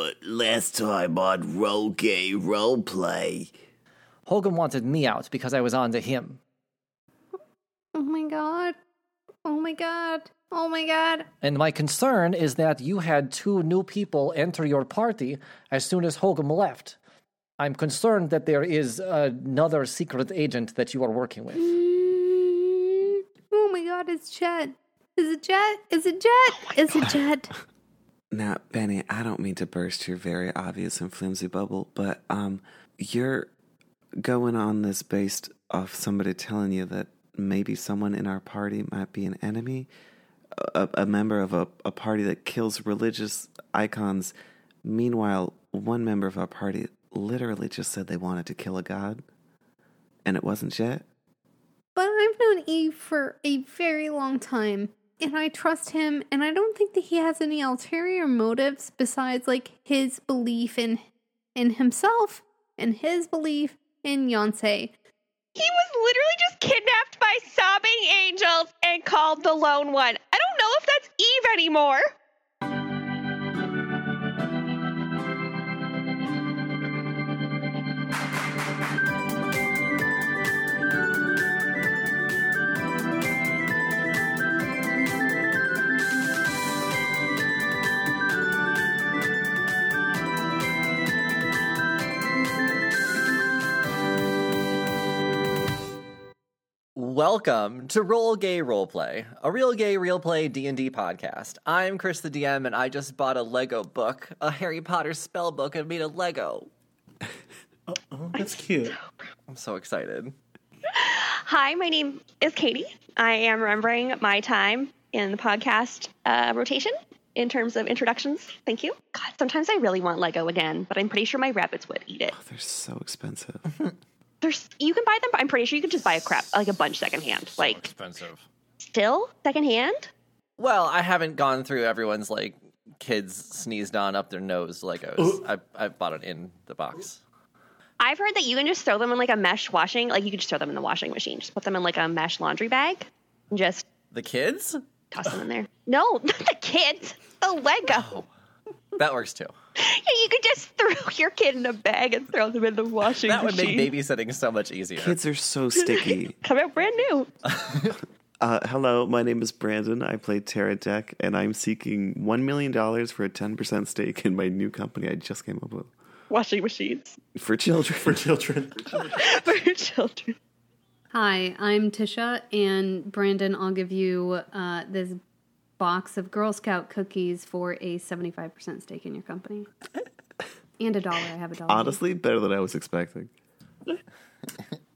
Uh, last time on Roll Gay Roleplay. Hogan wanted me out because I was on to him. Oh my god. Oh my god. Oh my god. And my concern is that you had two new people enter your party as soon as Hogan left. I'm concerned that there is another secret agent that you are working with. Mm, Oh my god, it's Jet. Is it Jet? Is it Jet? Is it Jet? Now, Benny, I don't mean to burst your very obvious and flimsy bubble, but um, you're going on this based off somebody telling you that maybe someone in our party might be an enemy, a, a member of a, a party that kills religious icons. Meanwhile, one member of our party literally just said they wanted to kill a god, and it wasn't Jet. But I've known Eve for a very long time, and I trust him, and I don't think that he has any ulterior motives besides like his belief in in himself and his belief in Yonsei. He was literally just kidnapped by sobbing angels and called the lone one. I don't know if that's Eve anymore. Welcome to Roll Gay Roleplay, a real gay real play D&D podcast. I'm Chris the DM and I just bought a Lego book, a Harry Potter spell book and made a Lego. Oh, that's cute. I'm so excited. Hi, my name is Katie. I am remembering my time in the podcast uh, rotation in terms of introductions. Thank you. God, sometimes I really want Lego again, but I'm pretty sure my rabbits would eat it. Oh, they're so expensive. There's you can buy them, but I'm pretty sure you could just buy a crap like a bunch secondhand. Like expensive. still secondhand. Well, I haven't gone through everyone's like kids sneezed on up their nose Legos. I I bought it in the box. I've heard that you can just throw them in like a mesh washing, like you could just throw them in the washing machine. Just put them in like a mesh laundry bag and just The kids? toss them in there. No, not the kids. The Lego. That works too. Yeah, you could just throw your kid in a bag and throw them in the washing That would make babysitting so much easier. Kids are so sticky. Come out brand new. Uh, hello, my name is Brandon. I play Terra Deck, and I'm seeking $1 million for a 10% stake in my new company I just came up with. Washing machines For children. For children. for children. Hi, I'm Tisha, and Brandon, I'll give you uh, this box of Girl Scout cookies for a 75% stake in your company. And a dollar. I have a dollar. Honestly, better than I was expecting.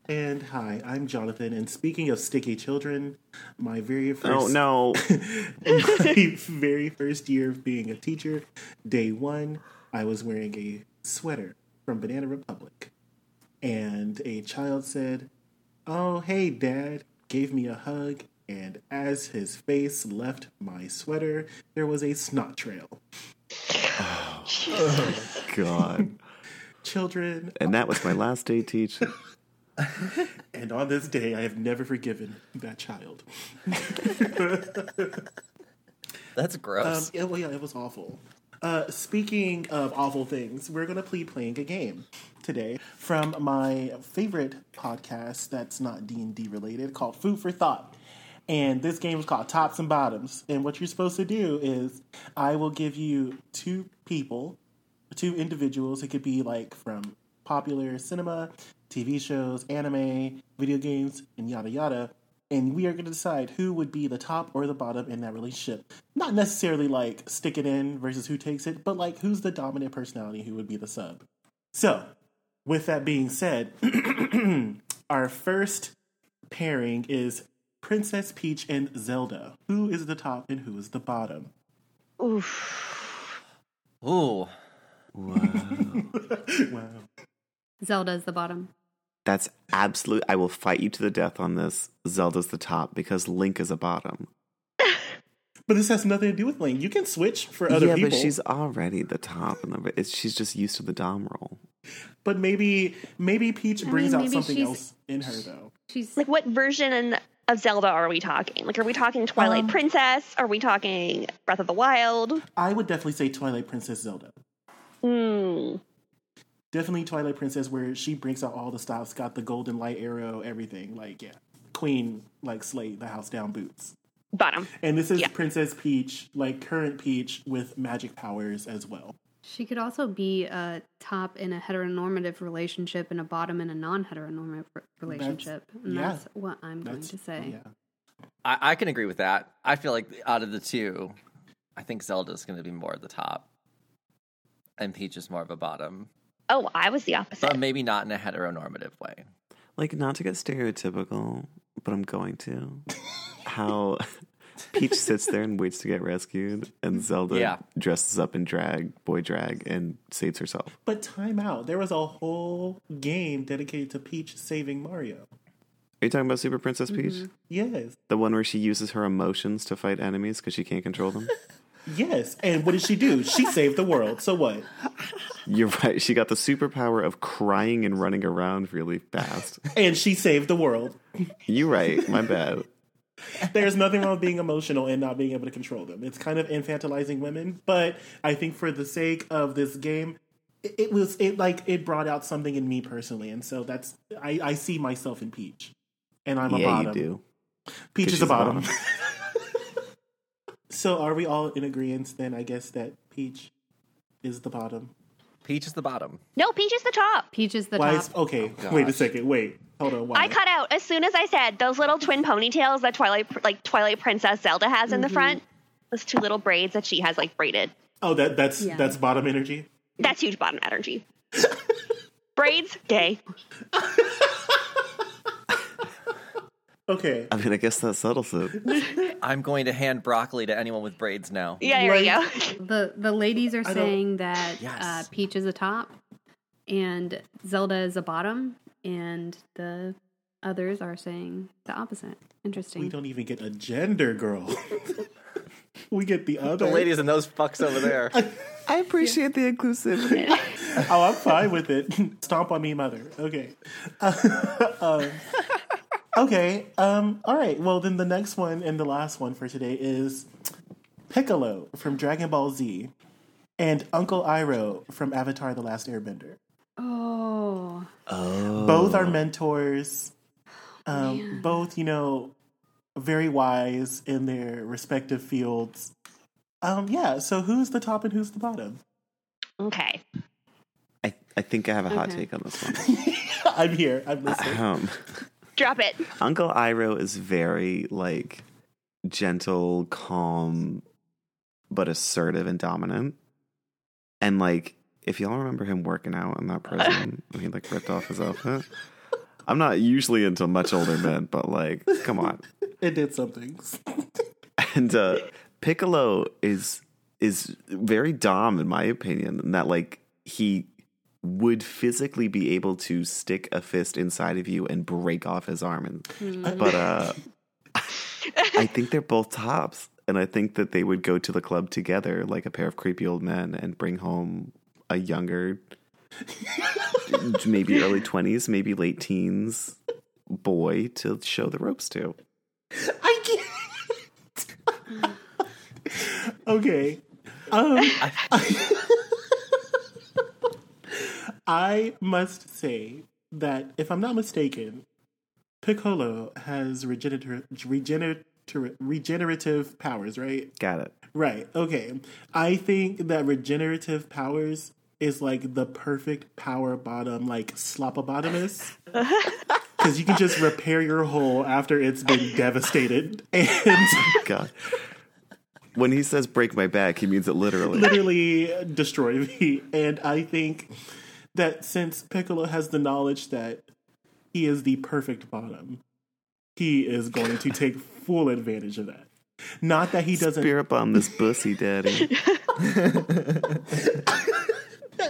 And hi, I'm Jonathan. And speaking of sticky children, my very first Oh, no. my very first year of being a teacher, day one, I was wearing a sweater from Banana Republic. And a child said, Oh, hey, Dad, gave me a hug. And as his face left my sweater, there was a snot trail. Oh God. Children, And that was my last day teaching. and on this day, I have never forgiven that child. That's gross. Um, yeah, well, yeah, it was awful. Uh, speaking of awful things, we're going to be playing a game today from my favorite podcast that's not D and D related, called Food for Thought. And this game is called Tops and Bottoms. And what you're supposed to do is, I will give you two people, two individuals. It could be like from popular cinema, TV shows, anime, video games, and yada yada and we are going to decide who would be the top or the bottom in that relationship. Not necessarily like stick it in versus who takes it, but like who's the dominant personality who would be the sub. So, with that being said, our first pairing is Princess Peach and Zelda. Who is the top and who is the bottom? Oof. Ooh. Wow. Wow. Zelda's the bottom. That's absolute. I will fight you to the death on this. Zelda's the top because Link is a bottom. But this has nothing to do with Link. You can switch for other yeah, people. but she's already the top, and the, it's, she's just used to the dom role. But maybe maybe Peach I brings mean, out something else in her though. She's Like, what version of Zelda are we talking? Like, are we talking Twilight Um, Princess? Are we talking Breath of the Wild? I would definitely say Twilight Princess Zelda. Hmm. Definitely Twilight Princess, where she breaks out all the stops, got the golden light arrow, everything. Like, yeah, Queen like slay the house down boots. Bottom. And this is Yeah. Princess Peach, like current Peach with magic powers as well. She could also be a top in a heteronormative relationship and a bottom in a non-heteronormative re- relationship. and yeah. that's what I'm going to say. Yeah. I, I can agree with that. I feel like out of the two, I think Zelda's going to be more at the top, and Peach is more of a bottom, Oh, I was the opposite. but maybe not in a heteronormative way. Like, not to get stereotypical, but I'm going to. How Peach sits there and waits to get rescued, and Zelda Yeah. dresses up in drag, boy drag, and saves herself. But time out. There was a whole game dedicated to Peach saving Mario. Are you talking about Super Princess Peach? Mm-hmm. Yes. The one where she uses her emotions to fight enemies because she can't control them? Yes. And what did she do? She saved the world. So what? You're right. She got the superpower of crying and running around really fast. And she saved the world. You're right. My bad. There's nothing wrong with being emotional and not being able to control them. It's kind of infantilizing women, but I think for the sake of this game, it, it was it like it brought out something in me personally, and so that's I, I see myself in Peach, and I'm a yeah, bottom. you do. Peach is a a bottom. bottom. so are we all in agreement then? I guess that Peach is the bottom. Peach is the bottom. no, Peach is the top. Peach is the Why top. is okay? Oh, wait a second. Wait, hold on. Why? I cut out as soon as I said those little twin ponytails that Twilight, like Twilight Princess Zelda has in the mm-hmm. front. Those two little braids that she has like braided. oh, that that's Yeah. that's bottom energy. That's huge bottom energy. Braids, gay. Okay. I mean, I guess that settles it. I'm going to hand broccoli to anyone with braids now. Yeah, there you Right. go. The the ladies are don't- saying that Yes. uh, Peach is a top, and Zelda is a bottom, and the others are saying the opposite. Interesting. We don't even get a gender, girl. we get the other. The ladies and those fucks over there. I appreciate the inclusivity. Oh, I'm fine with it. Stomp on me, mother. Okay. um, okay. Um, all right. Well, then the next one and the last one for today is Piccolo from Dragon Ball Z and Uncle Iroh from Avatar: The Last Airbender. Oh, Oh. Both are mentors. Um, both, you know, very wise in their respective fields. Um, yeah. So who's the top and who's the bottom? Okay. I, I think I have a hot Okay. take on this one. I'm here. I'm listening. Um, Drop it. Uncle Iroh is very like gentle, calm, but assertive and dominant. And like, if y'all remember him working out in that prison, when he like ripped off his outfit. I'm not usually into much older men, but like, come on. It did some things. And uh, Piccolo is is very dom in my opinion, in that like he would physically be able to stick a fist inside of you and break off his arm. And but uh, I think they're both tops, and I think that they would go to the club together like a pair of creepy old men and bring home a younger, maybe early twenties, maybe late teens boy to show the ropes to. I can't. okay. Um, I must say that if I'm not mistaken, Piccolo has regenerative regenerative regenerative powers, right? Got it. Right. Okay. I think that regenerative powers is like the perfect power bottom, like slopobotomist. Because you can just repair your hole after it's been devastated. And God. When he says break my back, he means it literally. literally destroy me. And I think that since Piccolo has the knowledge that he is the perfect bottom, he is going to take full advantage of that. Not that he doesn't Spear up on this pussy, daddy.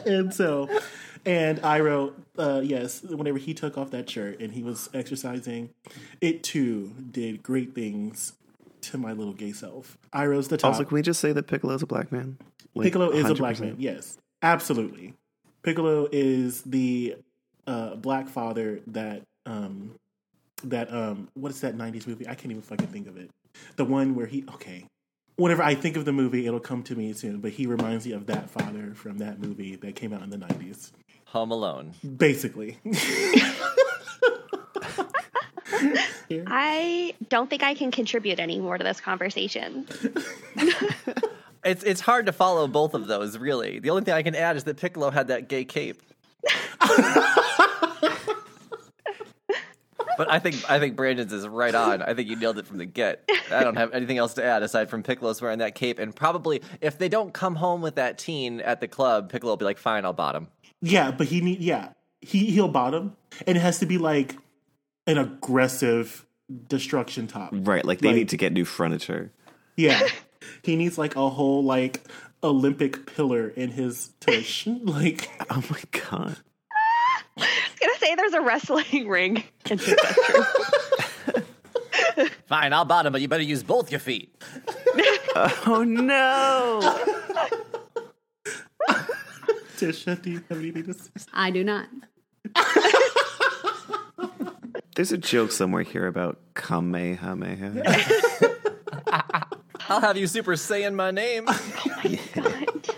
and so and Iroh, uh, yes, whenever he took off that shirt and he was exercising, it too did great things to my little gay self. Iroh's the top. Also, can we just say that Piccolo's a black man? Like, Piccolo is a black man. Yes, absolutely. Piccolo is the uh, black father that um that um what is that '90s movie? I can't even fucking think of it. The one where he okay, whenever I think of the movie, it'll come to me soon. But he reminds me of that father from that movie that came out in the nineties. Home Alone. Basically, I don't think I can contribute any more to this conversation. It's it's hard to follow both of those, really. The only thing I can add is that Piccolo had that gay cape. but I think I think Brandon's is right on. I think you nailed it from the get. I don't have anything else to add aside from Piccolo's wearing that cape, and probably if they don't come home with that teen at the club, Piccolo will be like, "Fine, I'll bottom." yeah. But he need yeah he he'll bottom, and it has to be like an aggressive destruction top. Right, like they Like- need to get new furniture. Yeah, he needs like a whole like Olympic pillar in his tush. like Oh my god. I was gonna say there's a wrestling ring in his bedroom. Fine, I'll bottom, but you better use both your feet. Oh no. Tisha, do you have anything to say? I do not. There's a joke somewhere here about Kamehameha. I'll have you Super Saiyan my name. God.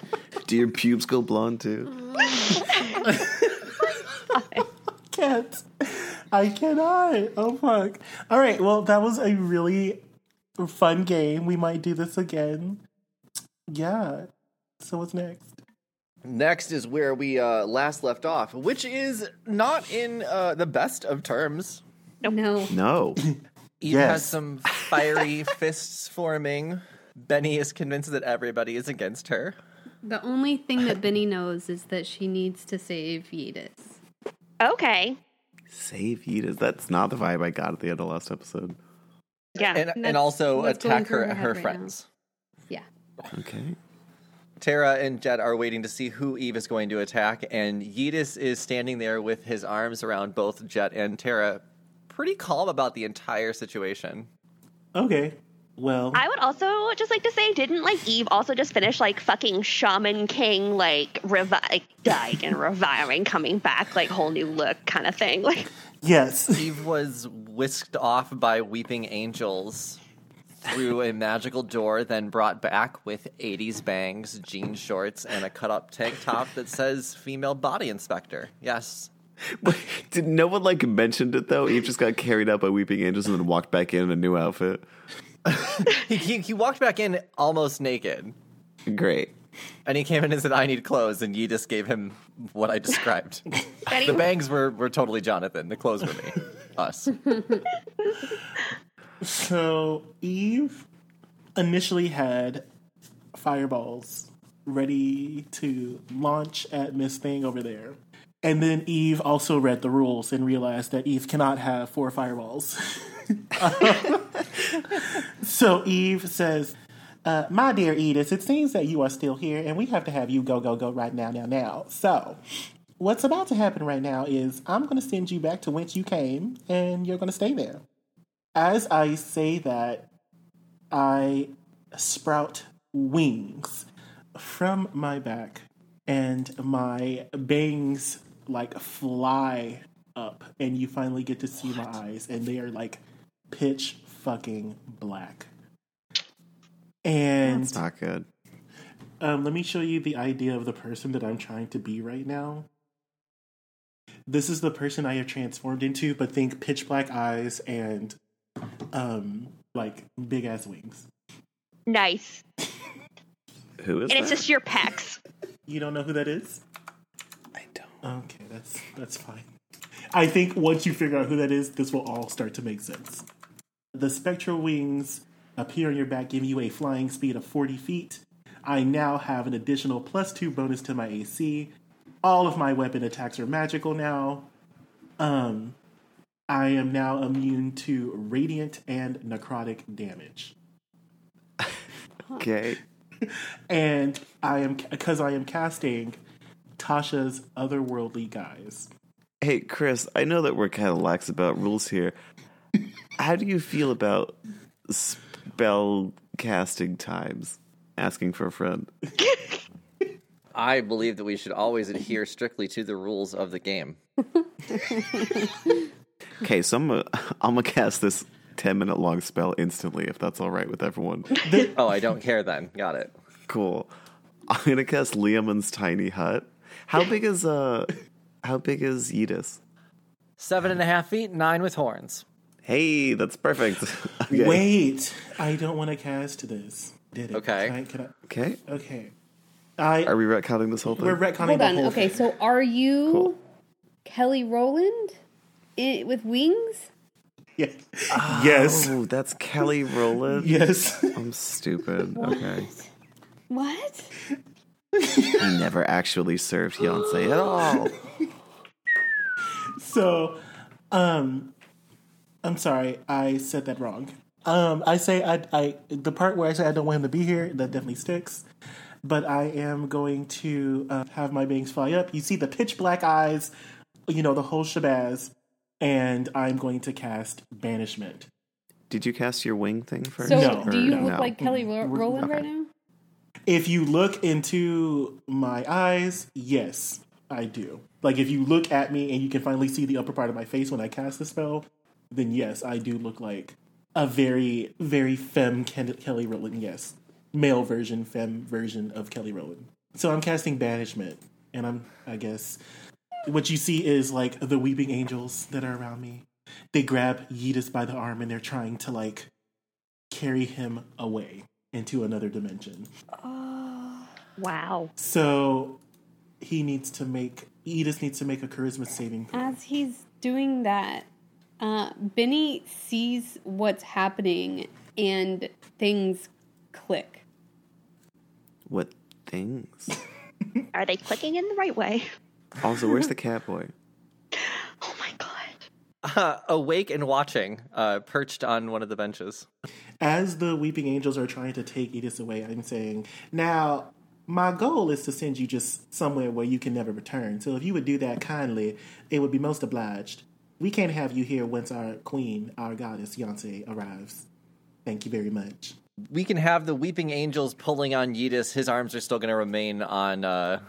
Do your pubes go blonde too? I can't. I cannot. Oh fuck. All right. Well, that was a really fun game. We might do this again. Yeah. So what's next? Next is where we uh, last left off, which is not in uh, the best of terms. No. No. Eve Yes. has some fiery fists forming. Benny is convinced that everybody is against her. The only thing that Benny knows is that she needs to save Yeetus. Okay. Save Yeetus. That's not the vibe I got at the end of last episode. Yeah. And, and That's also attack her, her her right friends. Yeah. Okay. Tara and Jet are waiting to see who Eve is going to attack, and Yeetus is standing there with his arms around both Jet and Tara, pretty calm about the entire situation. Okay. Well, I would also just like to say, didn't like Eve also just finish like fucking Shaman King, like revi- like, dying and reviving, coming back, like whole new look kind of thing? Like, yes. Eve was whisked off by weeping angels through a magical door, then brought back with 80s bangs, jean shorts, and a cut up tank top that says female body inspector. Yes. Wait, did no one like mentioned it though? Eve just got carried out by weeping angels and then walked back in in a new outfit. He, he, he walked back in almost naked. Great. And he came in and said, I need clothes. And you just gave him what I described. The bangs were, were totally Jonathan. The clothes were me. Us. So Eve initially had fireballs ready to launch at Miss Thing over there. And then Eve also read the rules and realized that Eve cannot have four fireballs. so Eve says, uh, My dear Edith, it seems that you are still here and we have to have you go, go, go right now, now, now. So what's about to happen right now is I'm going to send you back to whence you came and you're going to stay there. As I say that, I sprout wings from my back and my bangs like fly up and you finally get to see my eyes and they are like pitch fucking black. And It's not good. um, let me show you the idea of the person that I'm trying to be right now. This is the person I have transformed into, but think pitch black eyes and um like big ass wings. nice. Who is And it's just your pecs. You don't know who that is? Okay, that's that's fine. I think once you figure out who that is, this will all start to make sense. The spectral wings appear on your back, giving you a flying speed of 40 feet. I now have an additional plus two bonus to my AC. All of my weapon attacks are magical now. Um, I am now immune to radiant and necrotic damage. Okay. And I am because I am casting Tasha's otherworldly guise. Hey, Chris, I know that we're kind of lax about rules here. How do you feel about spell casting times? Asking for a friend. I believe that we should always adhere strictly to the rules of the game. Okay, so I'm gonna, I'm gonna cast this ten minute long spell instantly, if that's all right with everyone. Oh, I don't care then. Got it. Cool. I'm gonna cast Leomund's tiny hut. How big is uh how big is Yedis? Seven and a half feet, nine with horns. Hey, that's perfect. Okay. Wait, I don't want to cast this. Did it? Okay. Can I, can Okay. I, okay. I Are we retconning this whole thing? we're retconning Hold the on. whole Okay, thing. so are you Cool. Kelly Rowland i with wings? Yeah. yes. Oh, that's Kelly Rowland. Yes. I'm stupid. Okay. What? He never actually served Yonsei at all. so, um, I'm sorry, I said that wrong. Um, I say I, I the part where I say I don't want him to be here that definitely sticks. But I am going to uh, have my bangs fly up. You see the pitch black eyes, you know the whole shabazz, and I'm going to cast banishment. Did you cast your wing thing first? So No. do you No. look like Kelly Ro- Mm, Rowland right now? If you look into my eyes, yes, I do. Like if you look at me and you can finally see the upper part of my face when I cast the spell, then yes, I do look like a very, very femme Kelly Rowland. Yes, male version, femme version of Kelly Rowland. So I'm casting banishment, and I'm, I guess, what you see is like the weeping angels that are around me. They grab Yedis by the arm and they're trying to like carry him away into another dimension. Oh, wow. So he needs to make Edith needs to make a charisma saving throw. As he's doing that, uh, Benny sees what's happening and things click. What things? Are they clicking in the right way? Also, where's the cat boy? Uh, awake and watching, uh, perched on one of the benches. As the weeping angels are trying to take Edith away, I'm saying, now my goal is to send you just somewhere where you can never return. So if you would do that kindly, it would be most obliged. We can't have you here once our queen, our goddess Yonsei, arrives. Thank you very much. We can have the weeping angels pulling on Yedis. His arms are still going to remain on uh,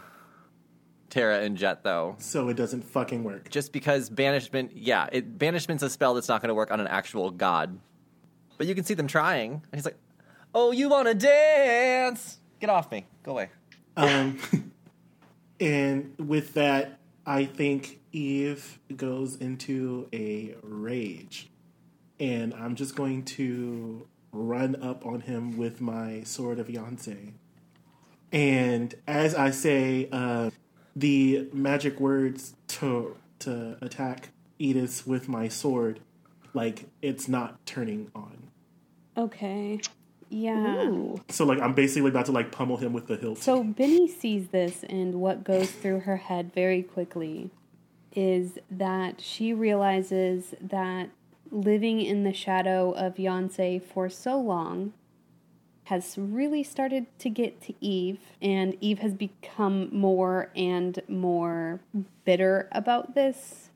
Terra and Jet, though. So it doesn't fucking work. Just because banishment, yeah, it, banishment's a spell that's not going to work on an actual god. But you can see them trying. And he's like, "Oh, you want to dance? Get off me! Go away." Um, and with that, I think Eve goes into a rage. And I'm just going to run up on him with my sword of Yonsei. And as I say uh, the magic words to to attack Edith with my sword, like it's not turning on. Okay. Yeah. So like I'm basically about to like pummel him with the hilt. So Benny sees this, and what goes through her head very quickly is that she realizes that living in the shadow of Yonsei for so long has really started to get to Eve, and Eve has become more and more bitter about this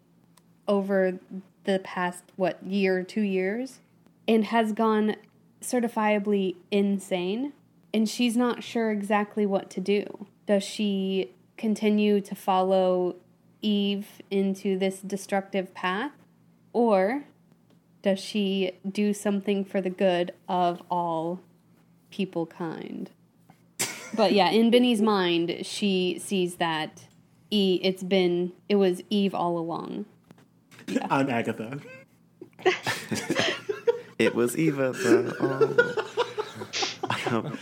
over the past, what, year, two years, and has gone certifiably insane. And she's not sure exactly what to do. Does she continue to follow Eve into this destructive path? Or does she do something for the good of all people kind? But yeah, in Benny's mind, she sees that E it's been it was Eve all along. I'm Agatha. It was Eva. The, oh. Um,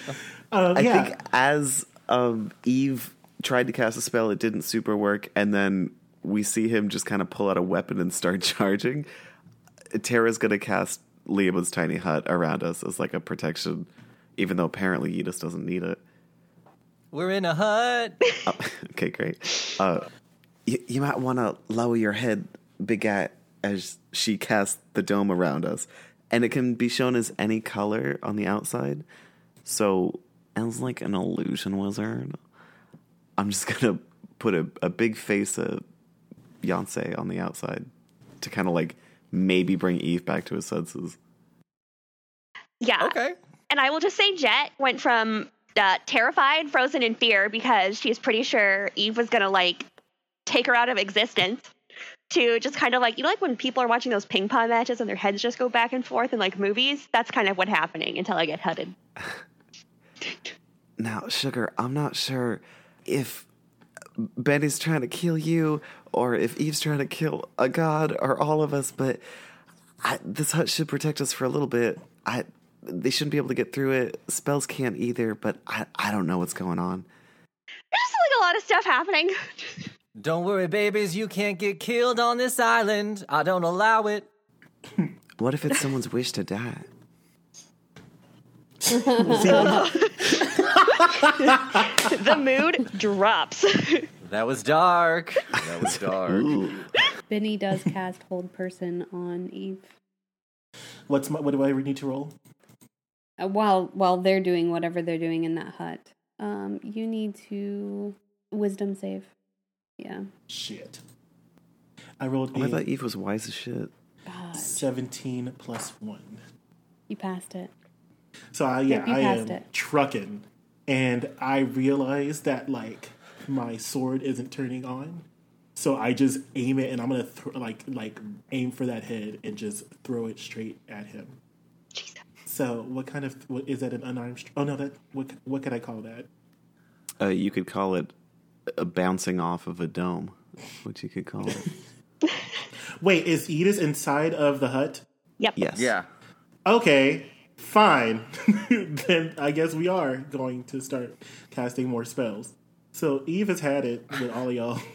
Uh, I yeah. think as um, Eve tried to cast a spell, it didn't super work, and then we see him just kind of pull out a weapon and start charging. Tara's gonna cast Liam's tiny hut around us as like a protection, even though apparently Yedis doesn't need it. We're in a hut. Oh, okay, great. Uh, you, you might want to lower your head, big guy, as she casts the dome around us. And it can be shown as any color on the outside. So, as like an illusion wizard, I'm just going to put a, a big face of Yonsei on the outside to kind of like maybe bring Eve back to his senses. Yeah. okay. And I will just say Jet went from uh, terrified, frozen in fear because she's pretty sure Eve was going to like take her out of existence to just kind of like you know like when people are watching those ping pong matches and their heads just go back and forth in like movies. That's kind of what's happening until I get hutted. Now, Sugar, I'm not sure if Benny's trying to kill you or if Eve's trying to kill a god or all of us, but I, this hut should protect us for a little bit. I they shouldn't be able to get through it. Spells can't either, but I I don't know what's going on. There's just like a lot of stuff happening. Don't worry, babies, you can't get killed on this island. I don't allow it. What if it's someone's wish to die? the mood drops. That was dark. That was dark. Benny does cast Hold Person on Eve. What's my, what do I need to roll? Uh, while while they're doing whatever they're doing in that hut, um, you need to wisdom save. Yeah. Shit. I rolled Oh, I a thought Eve was wise as shit. God, 17 plus 1. you passed it. So I, yeah, I am it. trucking. And I realize that, like, my sword isn't turning on. So I just aim it and I'm going to, th- like, like aim for that head and just throw it straight at him. Jesus. So what kind of, what, is that an unarmed, oh no, that, what, what could I call that? Uh, you could call it a bouncing off of a dome. What you could call it. Wait, is Edith inside of the hut? Yep. Yes. Yeah. Okay, fine. then I guess we are going to start casting more spells. So Eve has had it with all of y'all.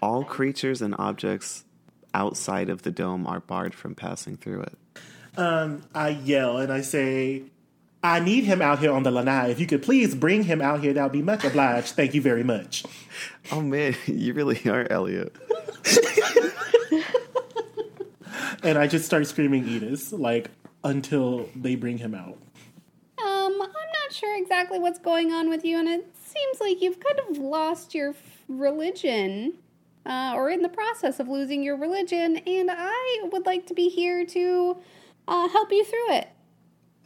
All creatures and objects outside of the dome are barred from passing through it. I yell and I say, I need him out here on the lanai. If you could please bring him out here, that would be much obliged. Thank you very much. Oh man, you really are Elliot. And I just start screaming Edith, like, until they bring him out. Um, I'm not sure exactly what's going on with you, and it seems like you've kind of lost your f- religion, uh, or in the process of losing your religion, and I would like to be here to uh, help you through it.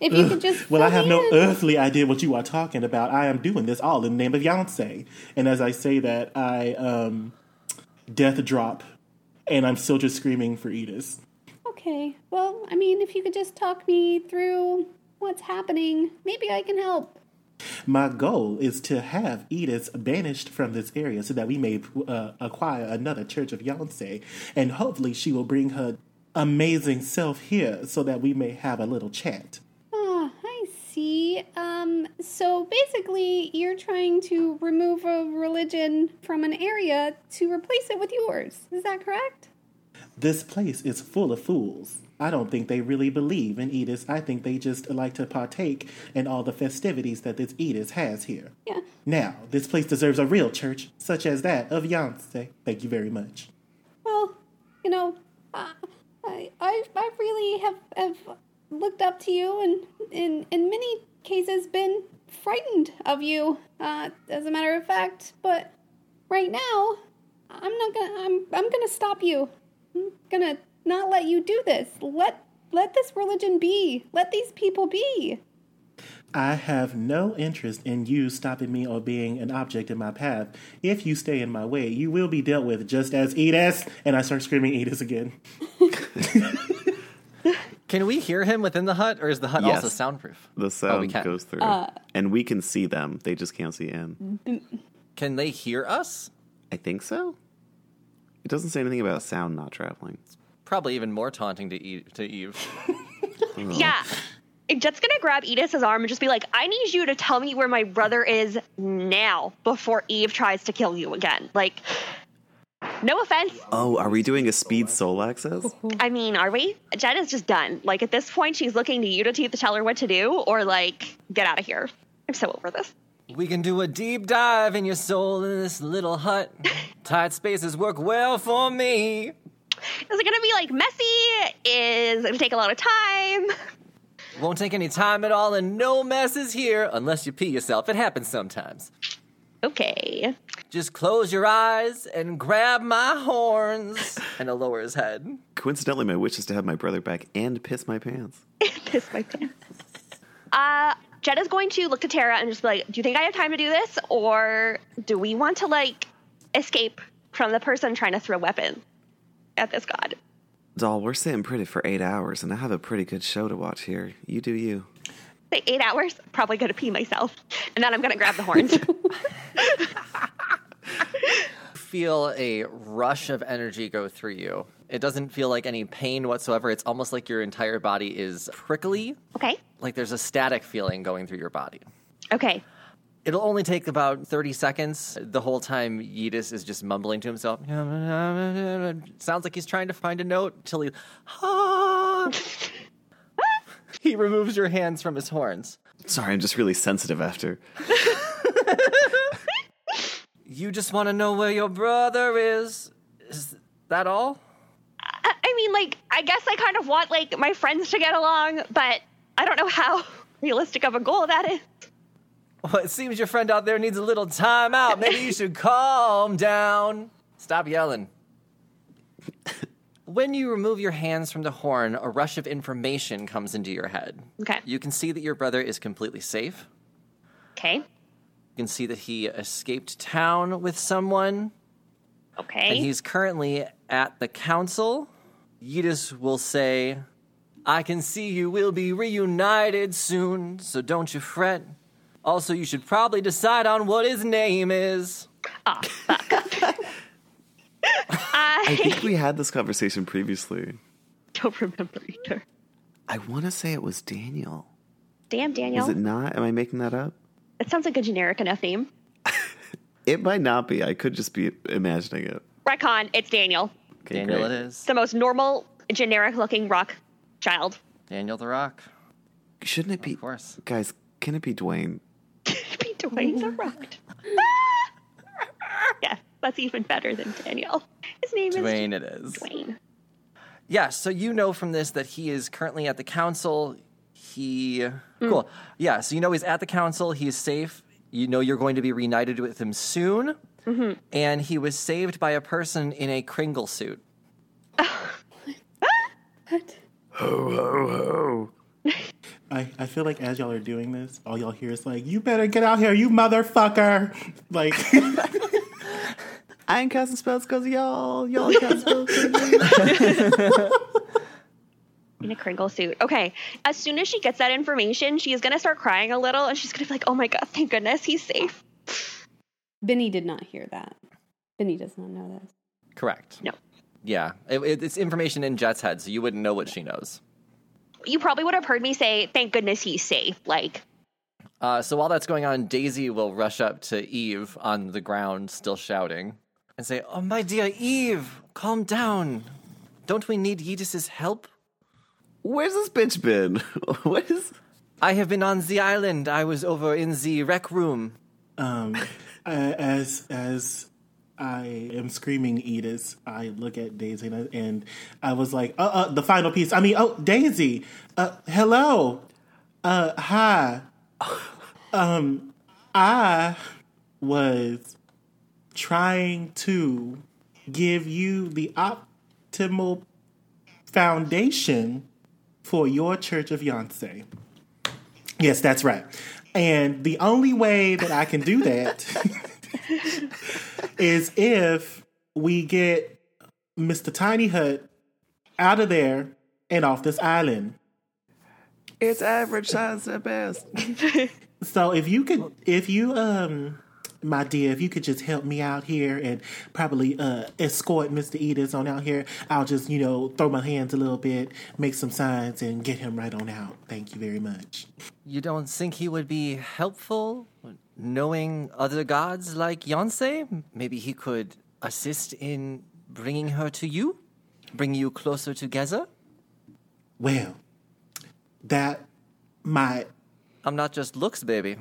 If you could just Well, I have no in. earthly idea what you are talking about. I am doing this all in the name of Yonsei. And as I say that, I um, death drop, and I'm still just screaming for Edith. Okay, well, I mean, if you could just talk me through what's happening, maybe I can help. My goal is to have Edith banished from this area so that we may uh, acquire another Church of Yonsei, and hopefully she will bring her amazing self here so that we may have a little chat. Ah, I see. Um, so basically, you're trying to remove a religion from an area to replace it with yours. Is that correct? This place is full of fools. I don't think they really believe in Edith. I think they just like to partake in all the festivities that this Edith has here. Yeah. Now, this place deserves a real church, such as that of Yonsei. Thank you very much. Well, you know, uh, I, I, I really have, have looked up to you and in, in many cases been frightened of you, uh, as a matter of fact. But right now, I'm not gonna, I'm, I'm gonna stop you. I'm gonna not let you do this. Let, let this religion be. Let these people be. I have no interest in you stopping me or being an object in my path. If you stay in my way, you will be dealt with just as Edith. And I start screaming Edith again. Can we hear him within the hut, or is the hut Yes. also soundproof? The oh, sound we can. goes through, uh, and we can see them. They just can't see in. Can they hear us? I think so. It doesn't say anything about sound not traveling. It's Probably even more taunting to Eve. To Eve. Yeah. Jet's gonna grab Edith's arm and just be like, I need you to tell me where my brother is now before Eve tries to kill you again. Like, no offense. Oh, are we doing a speed soul access? I mean, are we? Jet is just done. Like, at this point, she's looking to you to, to tell her what to do or, like, get out of here. I'm so over this. we can do a deep dive in your soul in this little hut. Tight spaces work well for me. Is it gonna be, like, messy? Is it gonna take a lot of time? Won't take any time at all, and no messes here unless you pee yourself. It happens sometimes. Okay. Just close your eyes and grab my horns. And he'll lower his head. Coincidentally, my wish is to have my brother back and piss my pants. Piss my pants. Uh, Jet is going to look to Tara and just be like, Do you think I have time to do this? Or do we want to, like, escape from the person trying to throw a weapon? at this god. Doll, we're sitting pretty for eight hours, and I have a pretty good show to watch here. You do you. Say eight hours, probably gonna pee myself, and then I'm gonna grab the horns. Feel a rush of energy go through you. It doesn't feel like any pain whatsoever. It's almost like your entire body is prickly, okay. like there's a static feeling going through your body. Okay. It'll only take about 30 seconds. The whole time, Yedis is just mumbling to himself. Sounds like he's trying to find a note till he. he removes your hands from his horns. Sorry, I'm just really sensitive after. You just want to know where your brother is. Is that all? I, I mean, like, I guess I kind of want like my friends to get along, but I don't know how realistic of a goal that is. Well, it seems your friend out there needs a little time out. Maybe you should calm down. Stop yelling. When you remove your hands from the horn, a rush of information comes into your head. Okay. You can see that your brother is completely safe. Okay. You can see that he escaped town with someone, Okay. and he's currently at the council. Yidis will say, I can see you will be reunited soon, so don't you fret. Also, you should probably decide on what his name is. oh, fuck. I I think we had this conversation previously. don't remember either. I want to say it was Daniel. Damn, Daniel. Is it not? Am I making that up? It sounds like a generic enough name. It might not be. I could just be imagining it. Retcon, it's Daniel. Okay, Daniel great. it is. It's the most normal, generic looking rock child. Daniel the Rock, Shouldn't it be? of course. Guys, can it be Dwayne? Be Dwayne the Rock. yeah, that's even better than Daniel. His name is Dwayne it is. is Dwayne. Yeah, so you know from this that he is currently at the council. He cool. Mm. Yeah, so you know he's at the council. He's safe. You know you're going to be reunited with him soon. Mm-hmm. And he was saved by a person in a Kringle suit. what? Ho ho ho! I, I feel like as y'all are doing this, all y'all hear is like, "You better get out here, you motherfucker!" Like, I ain't casting spells because y'all. Y'all casting spells 'cause me. In a Kringle suit. Okay. As soon as she gets that information, she is going to start crying a little and she's going to be like, oh my God, thank goodness he's safe. Benny did not hear that. Benny does not know this. Correct. No. Yeah, it, it- it's information in Jet's head, so you wouldn't know what she knows. You probably would have heard me say, thank goodness he's safe. Like, Uh, so while that's going on, Daisy will rush up to Eve on the ground, still shouting, and say, "Oh, my dear Eve, calm down. Don't we need Yedis's help? Where's this bitch been? what is? I have been on the island. I was over in the rec room. um, as as I am screaming Edith, I look at Daisy and I, and I was like, "Uh, uh, the final piece." I mean, oh, Daisy, uh, hello, uh, hi. Um, I was trying to give you the optimal foundation for your Church of Yonsei. Yes, that's right. And the only way that I can do that is if we get Mr. Tiny Hut out of there and off this island. It's average size at best. So if you could, if you, um, my dear, if you could just help me out here and probably uh, escort Mr. Edith on out here, I'll just, you know, throw my hands a little bit, make some signs, and get him right on out. Thank you very much. You don't think he would be helpful, knowing other gods like Yonsei? Maybe he could assist in bringing her to you, bring you closer together. Well, that might I'm not just looks, baby.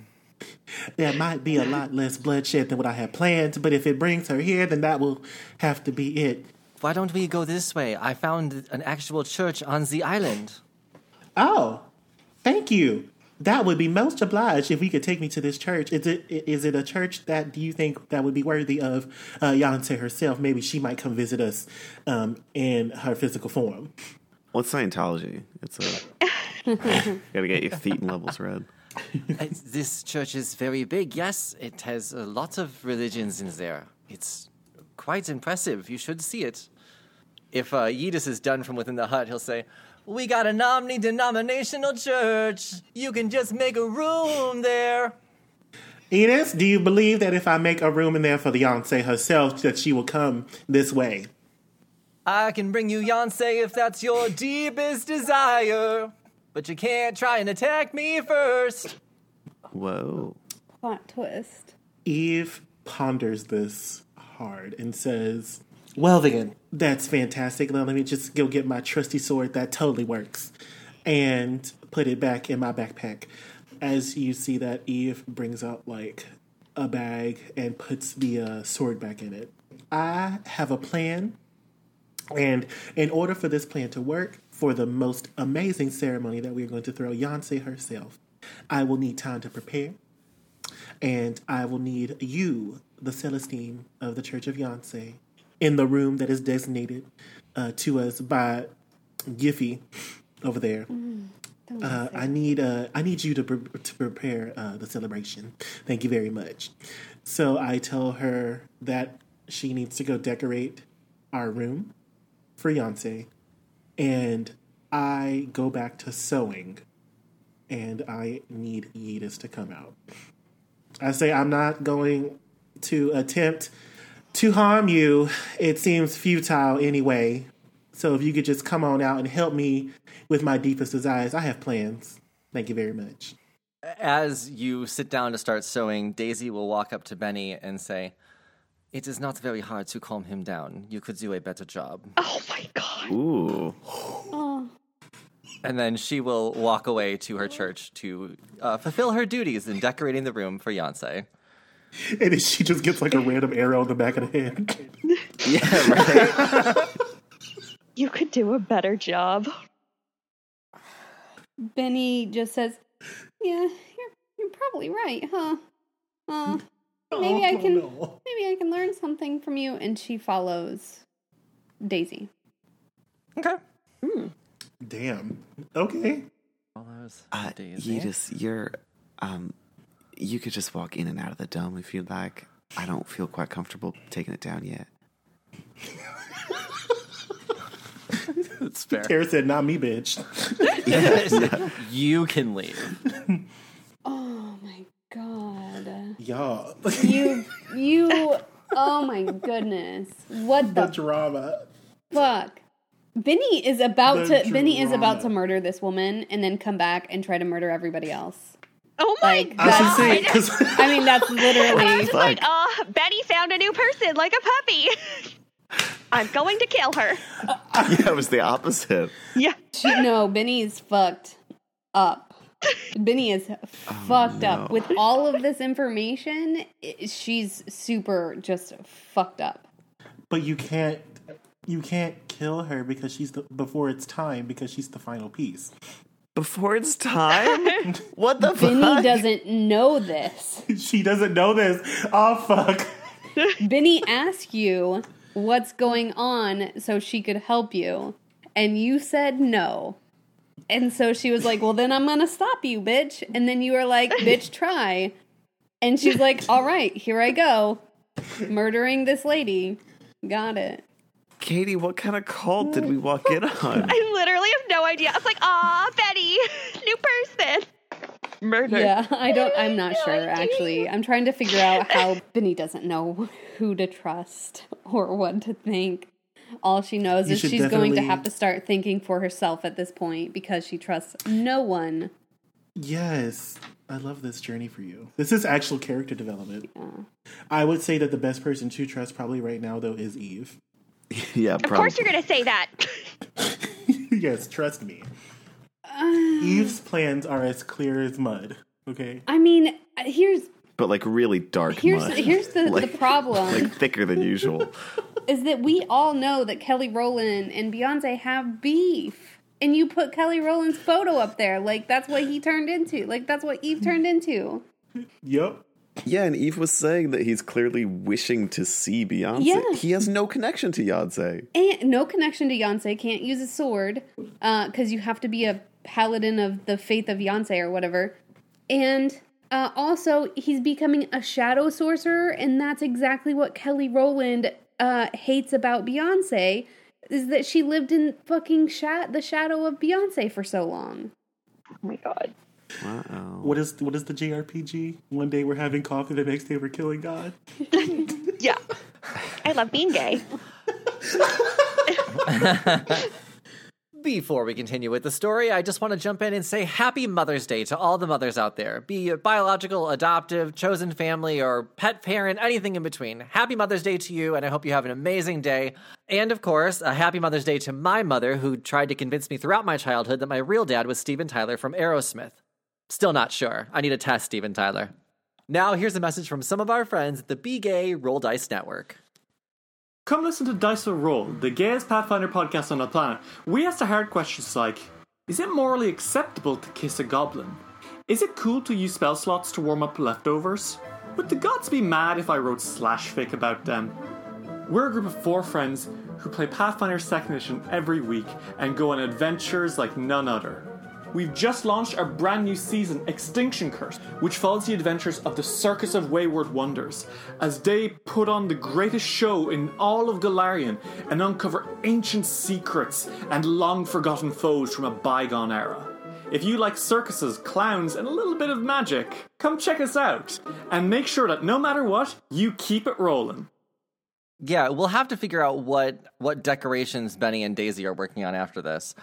There might be a lot less bloodshed than what I had planned, but if it brings her here, then that will have to be it. Why don't we go this way? I found an actual church on the island. Oh, thank you. That would be most obliged if we could take me to this church. Is it is it a church that do you think that would be worthy of uh, Yonsei herself? Maybe she might come visit us um, in her physical form. What's Scientology? It's a. gotta get your feet and levels read. Uh, this church is very big, yes. It has a lot of religions in there. It's quite impressive. You should see it. if uh, Yeetus is done from within the hut, he'll say, "We got an omni-denominational church. You can just make a room there." Enos, do you believe that if I make a room in there for the Yonsei herself, that she will come this way? I can bring you Yonsei if that's your deepest desire, but you can't try and attack me first. Whoa. Plot twist. Eve ponders this hard and says, Well, then, that's fantastic. Now let me just go get my trusty sword. That totally works. And put it back in my backpack. As you see that, Eve brings out like a bag and puts the uh, sword back in it. I have a plan. And in order for this plan to work, for the most amazing ceremony that we're going to throw Yonsei herself, I will need time to prepare and I will need you, the Celestine of the Church of Yonsei, in the room that is designated uh, to us by Giffy over there. Uh, I need uh, I need you to pre- to prepare uh, the celebration. Thank you very much. So I tell her that she needs to go decorate our room for Yonsei, and I go back to sewing, and I need Yeetus to come out. I say I'm not going to attempt to harm you. It seems futile anyway. So if you could just come on out and help me with my deepest desires, I have plans. Thank you very much. As you sit down to start sewing, Daisy will walk up to Benny and say, It is not very hard to calm him down. You could do a better job. Oh my god. Ooh. Oh, And then she will walk away to her church to uh, fulfill her duties in decorating the room for Yonsei. And then she just gets like a random arrow in the back of the head. Yeah, right. You could do a better job. Benny just says, "Yeah, you're you're probably right, huh? Uh, maybe I Oh, can no. maybe I can learn something from you." And she follows Daisy. okay. Damn. Okay. Follows Uh, Daisy. you just you're um you could just walk in and out of the dome if you'd like. I don't feel quite comfortable taking it down yet. It's fair. Tara said, not me, bitch. you can leave. Oh my god. Y'all. You you oh my goodness. What the the drama. fuck? Benny is about The to Benny is about drama. to murder this woman and then come back and try to murder everybody else. Oh my Like, I god. just saying, because I mean that's literally I was like, uh, Betty found a new person like a puppy. I'm going to kill her. yeah, it was the opposite. Yeah. she, no, Benny is fucked up. Benny is fucked up with all of this information. She's super just fucked up. but you can't you can't kill her because she's the before it's time because she's the final piece. Before it's time? what the Benny fuck? doesn't know this. She doesn't know this. Oh fuck. Benny asked you what's going on so she could help you, and you said no. And so she was like, Well, then I'm gonna stop you, bitch. And then you were like, Bitch, try. And she's like, All right, here I go. Murdering this lady. Got it. Katie, what kind of cult did we walk in on? I literally have no idea. I was like, ah, Betty, new person. Murder. Yeah, I don't, I'm not sure actually. I'm trying to figure out how Benny doesn't know who to trust or what to think. All she knows You is should she's going to have to start thinking for herself at this point because she trusts no one. Yes. I love this journey for you. This is actual character development. I would say that the best person to trust probably right now though is Eve. yeah, Of course you're going to say that. Yes, trust me. Uh, Eve's plans are as clear as mud. Okay. I mean, here's but like really dark here's mud. here's the, the problem like thicker than usual. is that we all know that Kelly Rowland and Beyonce have beef. And you put Kelly Rowland's photo up there. Like that's what he turned into. Like that's what Eve turned into. Yep. Yeah, and Eve was saying that he's clearly wishing to see Beyonce. Yeah. He has no connection to Beyonce. And no connection to Beyonce. Can't use a sword because you have to be a paladin of the faith of Beyonce or whatever. And uh, also, he's becoming a shadow sorcerer, and that's exactly what Kelly Rowland uh, hates about Beyonce. is that she lived in fucking sha- the shadow of Beyonce for so long. Oh my god. Uh-oh. What is what is the JRPG? One day we're having coffee, the next day we're killing God. Yeah. I love being gay. Before we continue with the story, I just want to jump in and say Happy Mother's Day to all the mothers out there, be it biological, adoptive, chosen family, or pet parent, anything in between. Happy Mother's Day to you, and I hope you have an amazing day. And of course, a happy Mother's Day to my mother, who tried to convince me throughout my childhood that my real dad was Steven Tyler from Aerosmith. Still not sure. I need a test Steven Tyler. Now, here's a message from some of our friends at the Be Gay Roll Dice Network. Come listen to Dice Will Roll, the gayest Pathfinder podcast on the planet. We ask the hard questions like Is it morally acceptable to kiss a goblin? Is it cool to use spell slots to warm up leftovers? Would the gods be mad if I wrote slash fic about them? We're a group of four friends who play Pathfinder 2nd Edition every week and go on adventures like none other. We've just launched our brand new season, Extinction Curse, which follows the adventures of the Circus of Wayward Wonders as they put on the greatest show in all of Golarion and uncover ancient secrets and long forgotten foes from a bygone era. If you like circuses, clowns, and a little bit of magic, come check us out. And make sure that no matter what, you keep it rolling. Yeah, we'll have to figure out what what decorations Benny and Daisy are working on after this.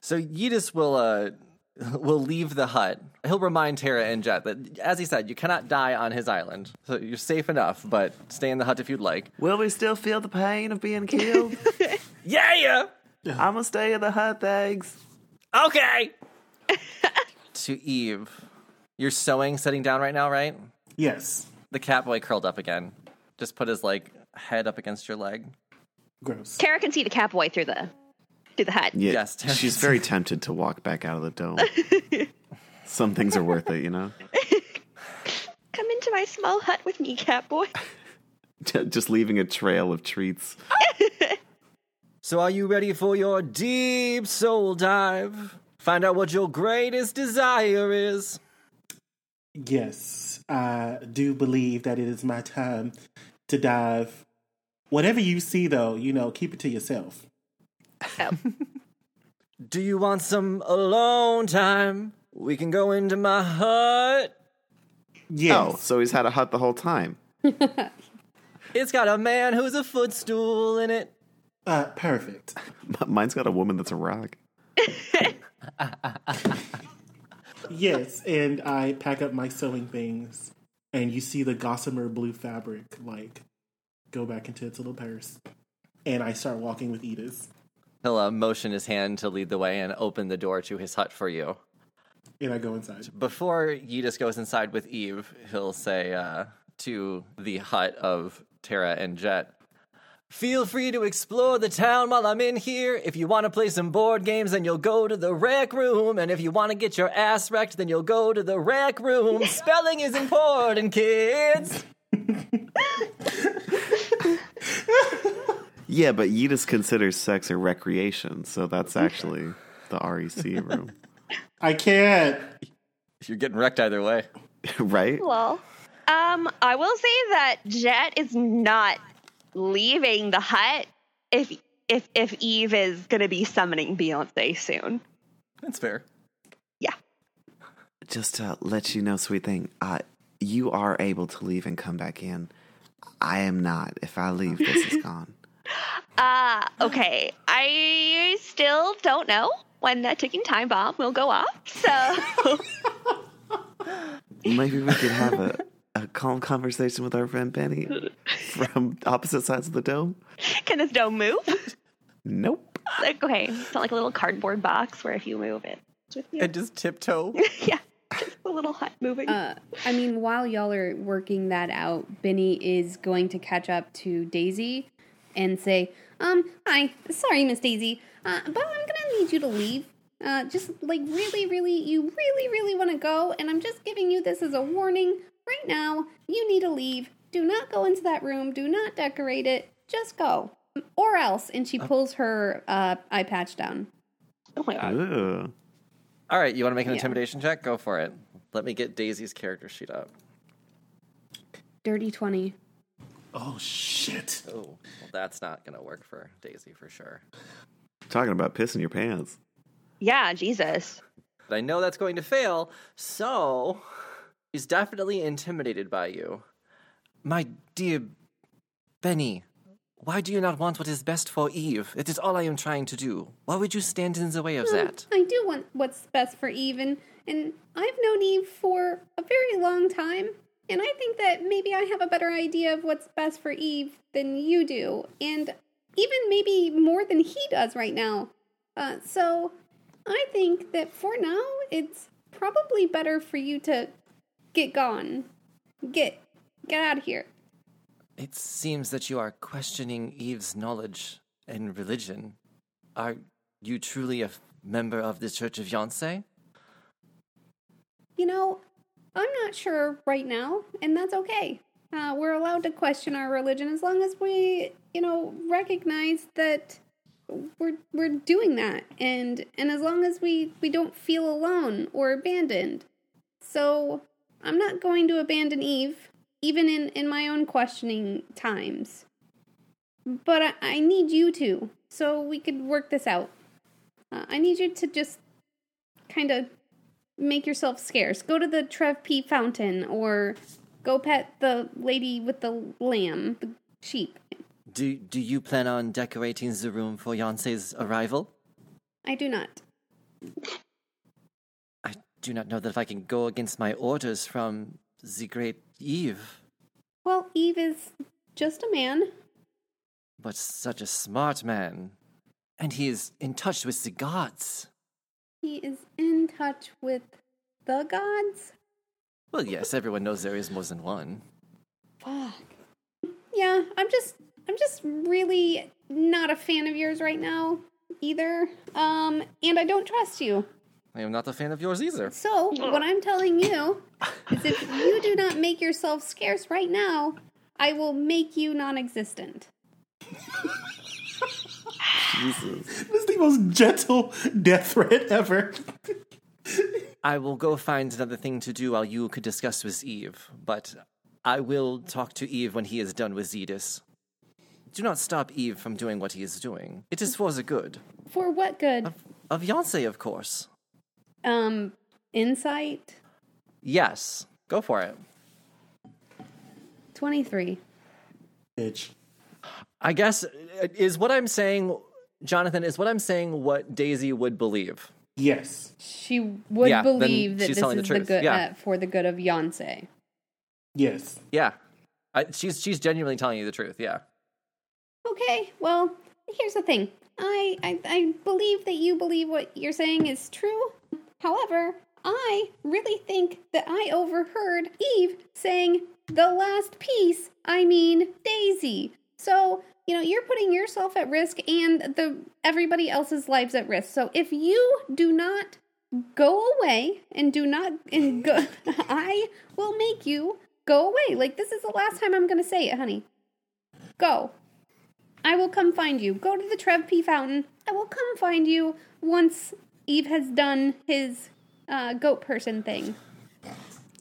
So Yidis will uh will leave the hut. He'll remind Tara and Jet that, as he said, you cannot die on his island. So you're safe enough, but stay in the hut if you'd like. Will we still feel the pain of being killed? Yeah, yeah. I'm gonna stay in the hut, thanks. Okay. to Eve, you're sewing, sitting down right now, right? Yes. The cat boy curled up again. Just put his like head up against your leg. Gross. Tara can see the catboy through the through the hut. Yeah, Yes, Terrence. she's very tempted to walk back out of the dome. Some things are worth it, you know. Come into my small hut with me, catboy. Just leaving a trail of treats. So are you ready for your deep soul dive? Find out what your greatest desire is. Yes, I do believe that it is my time to dive. Whatever you see, though, you know, keep it to yourself. Do you want some alone time? We can go into my hut. Yes. Oh, so he's had a hut the whole time. It's got a man who's a footstool in it. Uh, perfect. M- Mine's got a woman that's a rock. Yes, and I pack up my sewing things, and you see the gossamer blue fabric like go back into its little purse, and I start walking with Edith, He'll uh, motion his hand to lead the way and open the door to his hut for you. and I go inside. Before Yidis goes inside with Eve, he'll say uh, to the hut of Tara and Jet, Feel free to explore the town while I'm in here. If you want to play some board games, then you'll go to the rec room. And if you want to get your ass wrecked, then you'll go to the rec room. Spelling is important, kids. Yeah, but Yidis considers sex a recreation, so that's actually the REC room, I can't. You're getting wrecked either way. right? Well, um, I will say that Jet is not leaving the hut if if if Eve is going to be summoning Beyonce soon. That's fair. Yeah. Just to let you know, sweet thing, uh, you are able to leave and come back in. I am not. If I leave, this is gone. Ah, okay. I still don't know when that ticking time bomb will go off. So Maybe we could have a, a calm conversation with our friend Benny from opposite sides of the dome. can this dome move? Nope. Like, okay, it's not like a little cardboard box where if you move it, it's with you. And just tiptoe. yeah, just a little hut moving. Uh, I mean, while y'all are working that out, Benny is going to catch up to Daisy and say, "Um, hi, sorry, Miss Daisy, uh, but I'm gonna need you to leave. Uh, just like really, really, you really, really want to go, and I'm just giving you this as a warning. Right now, you need to leave. Do not go into that room. Do not decorate it. Just go, or else." And she pulls her uh, eye patch down. oh my god. Ugh. All right, you want to make an Yeah. intimidation check? Go for it. Let me get Daisy's character sheet up. Dirty twenty. Oh shit. Oh, well, that's not going to work for Daisy for sure. Talking about pissing your pants. Yeah, Jesus. But I know that's going to fail, so he's definitely intimidated by you. My dear Benny, why do you not want what is best for Eve? It is all I am trying to do. Why would you stand in the way of that? I do want what's best for Eve, and, and I've known Eve for a very long time. And I think that maybe I have a better idea of what's best for Eve than you do, and even maybe more than he does right now. Uh, so I think that for now, it's probably better for you to get gone. Get get out of here. It seems that you are questioning Eve's knowledge and religion. Are you truly a member of the Church of Yonsei? You know, I'm not sure right now, and that's okay. Uh, we're allowed to question our religion as long as we, you know, recognize that we're we're doing that, and and as long as we we don't feel alone or abandoned. So I'm not going to abandon Eve, even in in my own questioning times. But I, I need you to, so we could work this out. Uh, I need you to just kind of make yourself scarce. Go to the Trev P fountain or go pet the lady with the lamb, the sheep. Do do you plan on decorating the room for Yonsei's arrival? I do not. I do not know that if I can go against my orders from the great Eve, Well, Eve is just a man. but such a smart man. And he is in touch with the gods. He is in touch with the gods. Well, yes, everyone knows there is more than one. Fuck. Yeah, I'm just I'm just really not a fan of yours right now either. Um and I don't trust you. I am not a fan of yours either. So, what I'm telling you is if you do not make yourself scarce right now, I will make you non-existent. Jesus. This is the most gentle death threat ever. I will go find another thing to do while you could discuss with Eve, but I will talk to Eve when he is done with Zedis. Do not stop Eve from doing what he is doing. It is for the good. For what good? Of Yonsei, of course. Um insight Yes, go for it. 23. Bitch. I guess, uh, is what I'm saying, Jonathan, is what I'm saying what Daisy would believe. Yes. She would Yeah, believe that she's this telling is the the, truth, good yeah. uh, for the good of Yonsei. Yes. Yeah. I, she's, she's genuinely telling you the truth, yeah. Okay, well, here's the thing. I, I I believe that you believe what you're saying is true. However, I really think that I overheard Eve saying the last piece, I mean Daisy. So, you know, you're putting yourself at risk and the everybody else's lives at risk. So, if you do not go away and do not and go I will make you go away. Like this is the last time I'm going to say it, honey. Go. I will come find you. Go to the Trev P fountain. I will come find you once Eve has done his uh, goat person thing.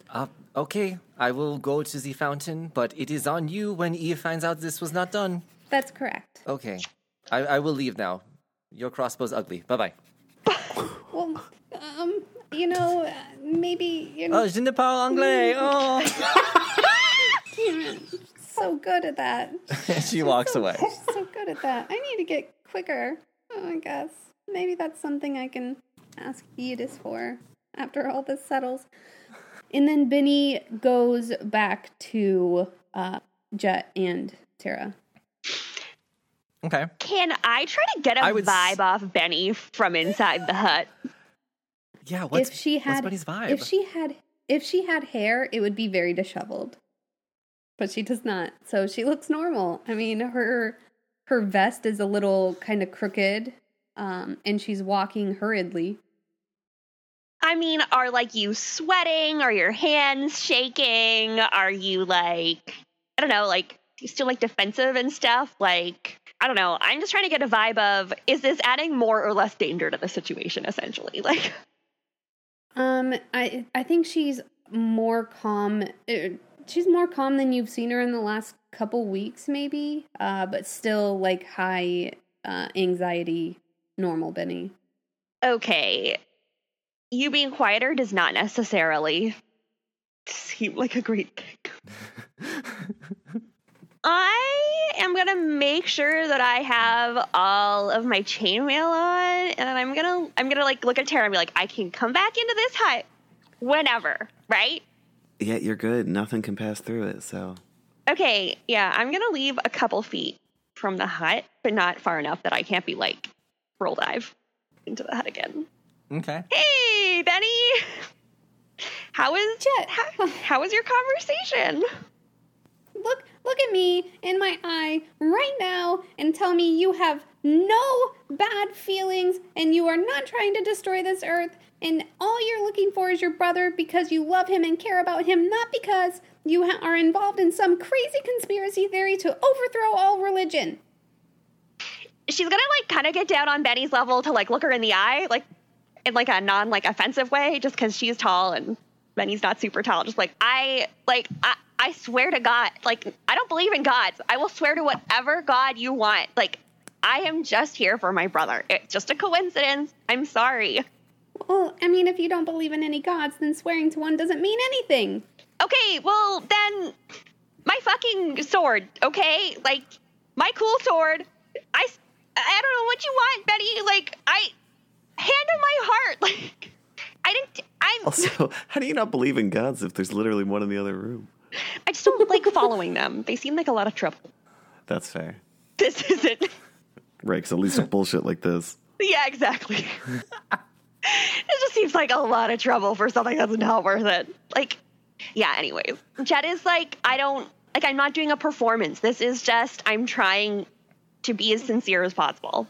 Uh, okay, I will go to the fountain, but it is on you when Eve finds out this was not done. That's correct. Okay, I, I will leave now. Your crossbow's ugly. Bye bye. Well, um, you know, uh, maybe you know, Oh, je ne parle anglais. Oh. so good at that. she walks away. so good at that. I need to get quicker. Oh, I guess maybe that's something I can ask Edis for after all this settles. And then Benny goes back to uh, Jet and Tara. Okay. Can I try to get a I would s- vibe off Benny from inside the hut? Yeah. What's if she had, what's Bunny's vibe? if she had, if she had hair, it would be very disheveled. But she does not, so she looks normal. I mean, her her vest is a little kind of crooked, um, and she's walking hurriedly. I mean, are like you sweating? Are your hands shaking? Are you like I don't know, like you still like defensive and stuff? Like I don't know. I'm just trying to get a vibe of is this adding more or less danger to the situation essentially? Like Um, I I think she's more calm. uh, she's more calm than you've seen her in the last couple weeks, maybe. Uh, but still like high uh, anxiety, normal Benny. Okay. You being quieter does not necessarily seem like a great thing. I am gonna make sure that I have all of my chainmail on, and I'm gonna I'm gonna like look at Tara and be like, I can come back into this hut whenever, right? Yeah, you're good. Nothing can pass through it, so. Okay, yeah, I'm gonna leave a couple feet from the hut, but not far enough that I can't be like roll dive into the hut again. Okay. Hey, Benny. How is Jet. How, how was your conversation? Look, look at me in my eye right now and tell me you have no bad feelings and you are not trying to destroy this earth and all you're looking for is your brother because you love him and care about him, not because you ha- are involved in some crazy conspiracy theory to overthrow all religion. She's gonna like kind of get down on Benny's level to like look her in the eye, like in like a non like offensive way, just because she's tall and Benny's not super tall. Just like I like I. I swear to God, like I don't believe in gods. I will swear to whatever God you want. Like I am just here for my brother. It's just a coincidence. I'm sorry. Well, I mean, if you don't believe in any gods, then swearing to one doesn't mean anything. Okay, well then my fucking sword, okay? Like my cool sword. I I don't know what you want, Betty. Like I hand on my heart. Like I didn't I'm Also, how do you not believe in gods if there's literally one in the other room? I just don't like following them. They seem like a lot of trouble. That's fair. This isn't Right, because at least with bullshit like this. Yeah, exactly. it just seems like a lot of trouble for something that's not worth it. Like, yeah, anyways. Jet is like, I don't, like, I'm not doing a performance. This is just, I'm trying to be as sincere as possible.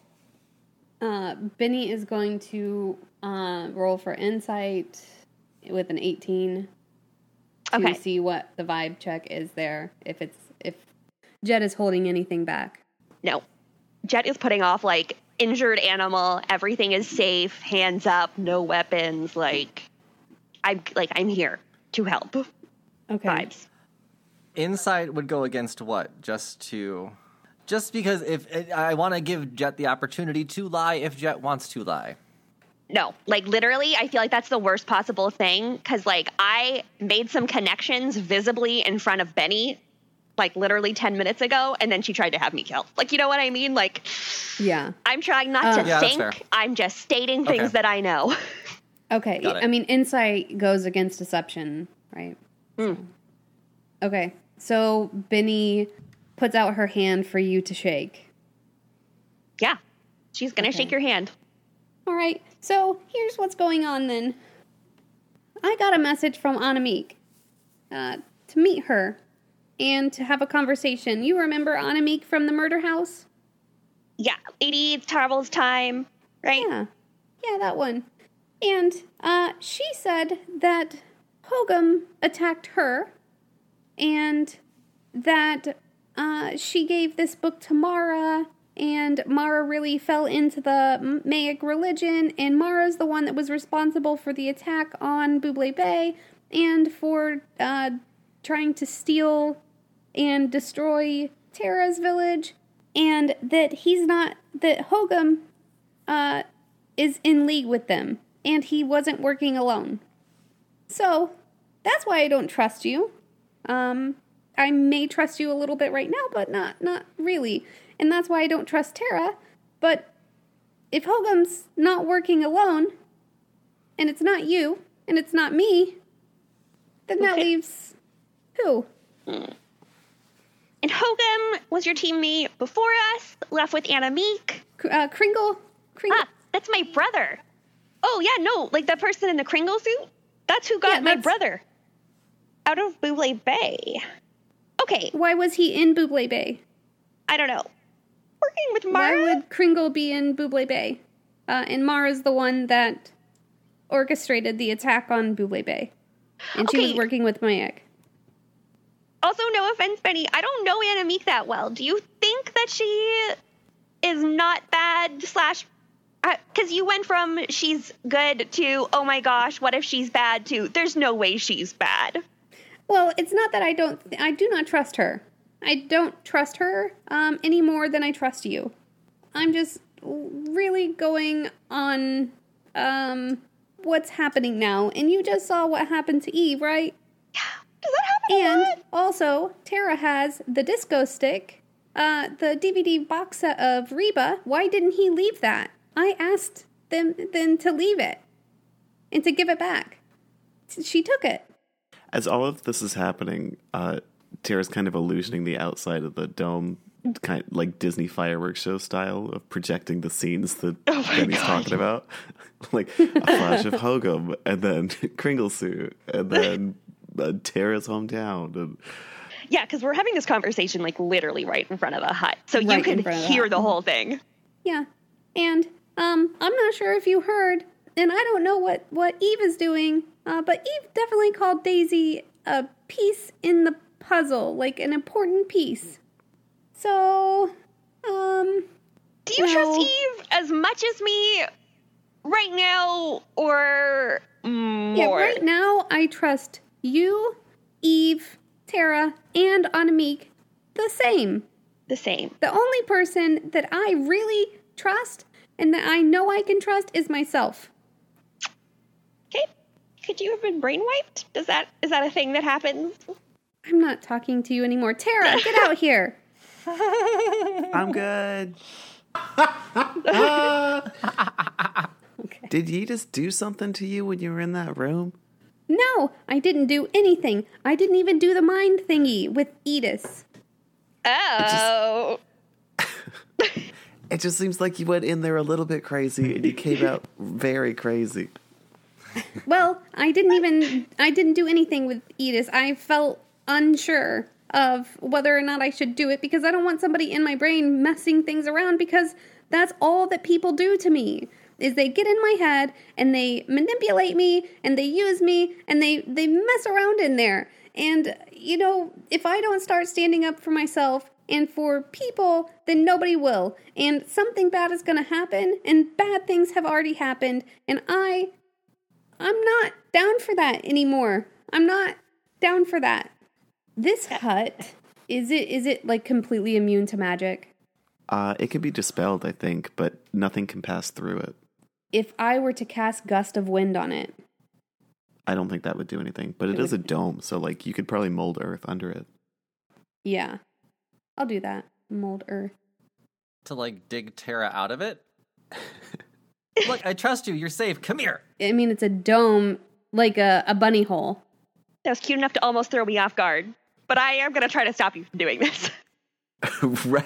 Uh, Benny is going to uh, roll for insight with an 18 to Okay. see what the vibe check is there. If it's if Jet is holding anything back. No. Jet is putting off, like, injured animal, everything is safe, hands up, no weapons, like, I'm, like, I'm here to help Okay. vibes. Insight would go against what? Just to, just because if I want to give Jet the opportunity to lie if Jet wants to lie. No, like literally, I feel like that's the worst possible thing because, like, I made some connections visibly in front of Benny, like, literally 10 minutes ago, and then she tried to have me killed. Like, you know what I mean? Like, Yeah. I'm trying not Uh, to Yeah, think. I'm just stating things Okay. that I know. Okay. I mean, insight goes against deception, right? Okay. So Benny puts out her hand for you to shake. yeah, she's gonna Okay. shake your hand. All right. So here's what's going on then. I got a message from Anamik uh, to meet her and to have a conversation. You remember Anamik from the murder house? Yeah, Lady, Tarvel's time, right? Yeah. Yeah, that one. And uh, she said that Hogum attacked her and that uh, she gave this book to Mara and Mara really fell into the Mayic religion and Mara's the one that was responsible for the attack on Buble Bay and for uh, trying to steal and destroy Terra's village and that he's not that Hogum uh, is in league with them, and he wasn't working alone. So that's why I don't trust you. Um, I may trust you a little bit right now, but not not really, and that's why I don't trust Tara. But if Hogum's not working alone, and it's not you, and it's not me, then that leaves who? And Hogum was your teammate before us, left with Anna Meek. Uh, Kringle. Kringle. Ah, that's my brother. Oh, yeah, no, like that person in the Kringle suit? That's who got Yeah, my brother out of Buble Bay. Okay, Why was he in Buble Bay? I don't know. Working with Mara. Why would Kringle be in Buble Bay? Uh, and Mara's the one that orchestrated the attack on Buble Bay. And she was working with Mayak. Also, no offense, Benny, I don't know Anna Meek that well. Do you think that she is not bad, slash, because you went from she's good to, oh my gosh, what if she's bad to, there's no way she's bad. Well, it's not that I don't. I do not trust her. I don't trust her um, any more than I trust you. I'm just really going on um, what's happening now, and you just saw what happened to Eve, right? Does that happen And also, Tara has the disco stick, uh, the DVD box set of Reba. Why didn't he leave that? I asked them then to leave it and to give it back. She took it. As all of this is happening, uh, Tara's kind of illusioning the outside of the dome, kind of like Disney fireworks show style of projecting the scenes that Oh Benny's talking about, like a flash of Hogum, and then Kringle suit, and then uh, Tara's hometown, and Yeah, because we're having this conversation like literally right in front of a hut, so you Right in could front of the hear the whole thing. Yeah. And um I'm not sure if you heard and I don't know what what Eve is doing, uh, but Eve definitely called Daisy a piece in the puzzle, like an important piece. So, um Do you trust Eve as much as me right now, or more? yeah, right now I trust you, Eve, Tara, and Anamik the same. The same. The only person that I really trust and that I know I can trust is myself. Okay. Could you have been brainwiped? Does that is that a thing that happens? I'm not talking to you anymore. Tara, get out here. I'm good. Okay. Did he just do something to you when you were in that room? No, I didn't do anything. I didn't even do the mind thingy with Edis. Oh. It just seems like you went in there a little bit crazy and you came out very crazy. Well, I didn't even I didn't do anything with Edis. I felt unsure of whether or not I should do it because I don't want somebody in my brain messing things around because that's all that people do to me. Is they get in my head and they manipulate me and they use me and they they mess around in there. And you know, if I don't start standing up for myself and for people, then nobody will. And something bad is going to happen and bad things have already happened and I I'm not down for that anymore. I'm not down for that. This hut is it is it like completely immune to magic? Uh, it can be dispelled, I think, but nothing can pass through it. If I were to cast gust of wind on it, I don't think that would do anything, but it It is a dome, so like you could probably mold earth under it. yeah. I'll do that. Mold earth. To like dig Terra out of it. Look, I trust you. You're safe. Come here. I mean it's a dome like a, a bunny hole. That was cute enough to almost throw me off guard. But I am gonna try to stop you from doing this. right?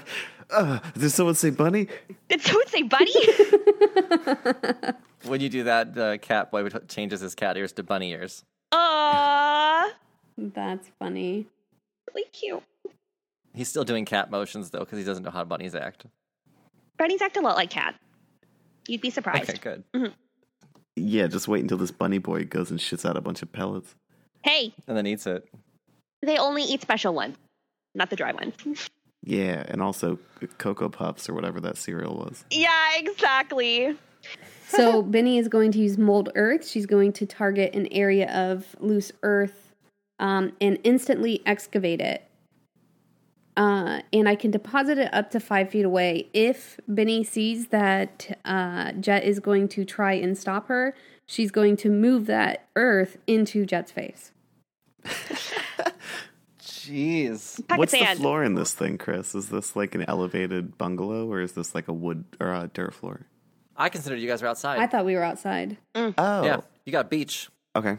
Uh, did someone say bunny? Did someone say bunny? When you do that, uh, cat boy changes his cat ears to bunny ears. Aww. That's funny. Really cute. He's still doing cat motions though, because he doesn't know how bunnies act. Bunnies act a lot like cat. You'd be surprised. Okay, good. Yeah, just wait until this bunny boy goes and shits out a bunch of pellets. Hey, And then eats it. they only eat special ones, not the dry ones. Yeah, and also Cocoa Puffs or whatever that cereal was. yeah, exactly. So Benny is going to use mold earth. She's going to target an area of loose earth um, and instantly excavate it. Uh, and I can deposit it up to five feet away. If Benny sees that uh, Jet is going to try and stop her, she's going to move that earth into Jet's face. Jeez. Pocket What's sand. the floor in this thing, Chris? Is this like an elevated bungalow or is this like a wood or a dirt floor? I considered you guys were outside. I thought we were outside. Oh, Yeah, you got beach. okay.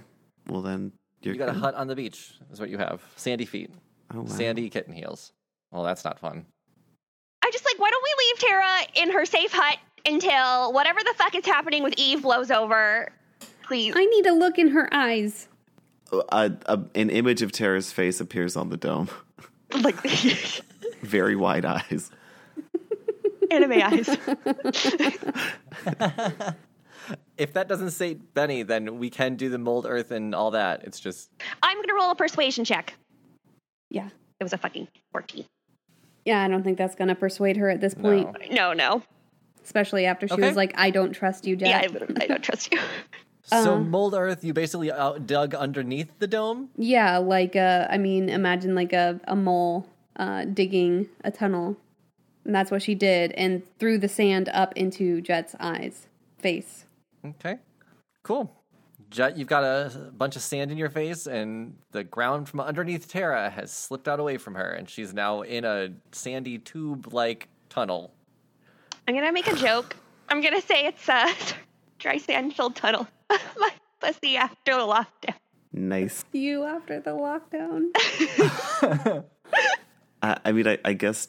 Well then, you're You got a hut on the beach. Is what you have. Sandy feet. Oh, wow. Sandy kitten heels. Well, that's not fun. I just like, why don't we leave Tara in her safe hut until whatever the fuck is happening with Eve blows over? Please. I need to look in her eyes. Uh, a, an image of Tara's face appears on the dome. like Very wide eyes. anime eyes. If that doesn't say Benny, then we can do the mold earth and all that. It's just I'm gonna roll a persuasion check. Yeah. It was a fucking 14. Yeah, I don't think that's going to persuade her at this point, no. No, no. especially after she Okay. was like, I don't trust you, Jet. Yeah, I I don't trust you. So Uh. mold earth, you basically out dug underneath the dome. Yeah, like uh I mean, imagine like a, a mole uh digging a tunnel. And that's what she did and threw the sand up into Jet's eyes, face. Okay, cool. Jet, you've got a bunch of sand in your face, and the ground from underneath Terra has slipped out away from her, and she's now in a sandy tube-like tunnel. I'm gonna make a joke. I'm gonna say it's a dry sand filled tunnel. My pussy after the lockdown. Nice. You after the lockdown. I, I mean, I, I guess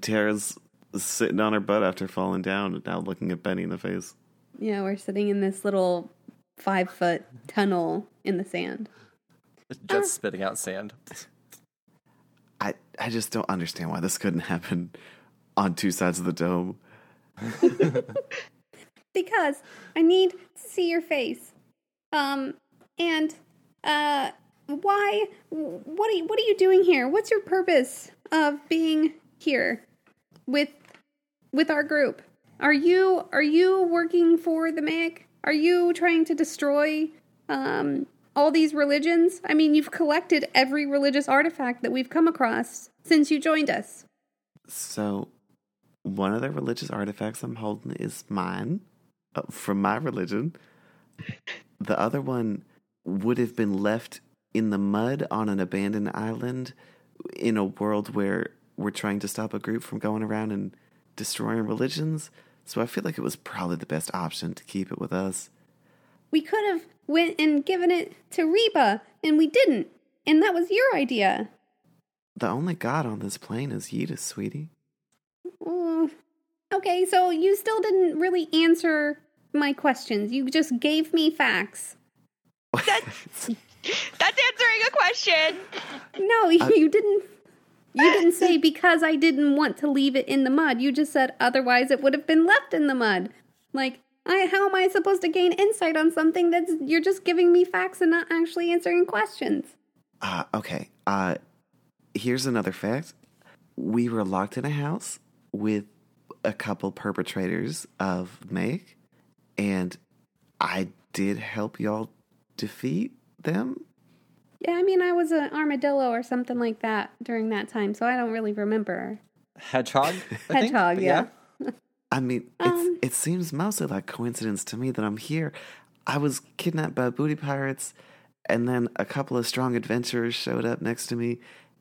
Tara's sitting on her butt after falling down and now looking at Benny in the face. yeah, we're sitting in this little five foot tunnel in the sand. Just spitting out sand. I, I just don't understand why this couldn't happen on two sides of the dome. Because I need to see your face. Um and uh why what are you what are you doing here? What's your purpose of being here with with our group? Are you are you working for the Meg? Are you trying to destroy um all these religions? I mean, you've collected every religious artifact that we've come across since you joined us. So, one of the religious artifacts I'm holding is mine uh, from my religion. The other one would have been left in the mud on an abandoned island in a world where we're trying to stop a group from going around and destroying religions. So, I feel like it was probably the best option to keep it with us. We could have went and given it to Reba, and we didn't. And that was your idea. The only god on this plane is Yidis, sweetie. Oh, okay, so you still didn't really answer my questions. You just gave me facts. That's answering a question. No, you didn't. You didn't say because I didn't want to leave it in the mud. You just said otherwise it would have been left in the mud. Like, I, how am I supposed to gain insight on something that's you're just giving me facts and not actually answering questions? Uh, okay. Uh, here's another fact. We were locked in a house with a couple perpetrators of Make, and I did help y'all defeat them. Yeah, I mean, I was an armadillo or something like that during that time, so I don't really remember. Hedgehog. I? Hedgehog, But yeah. I mean, it's, Um. it seems mostly like coincidence to me that I'm here. I was kidnapped by booty pirates, and then a couple of strong adventurers showed up next to me,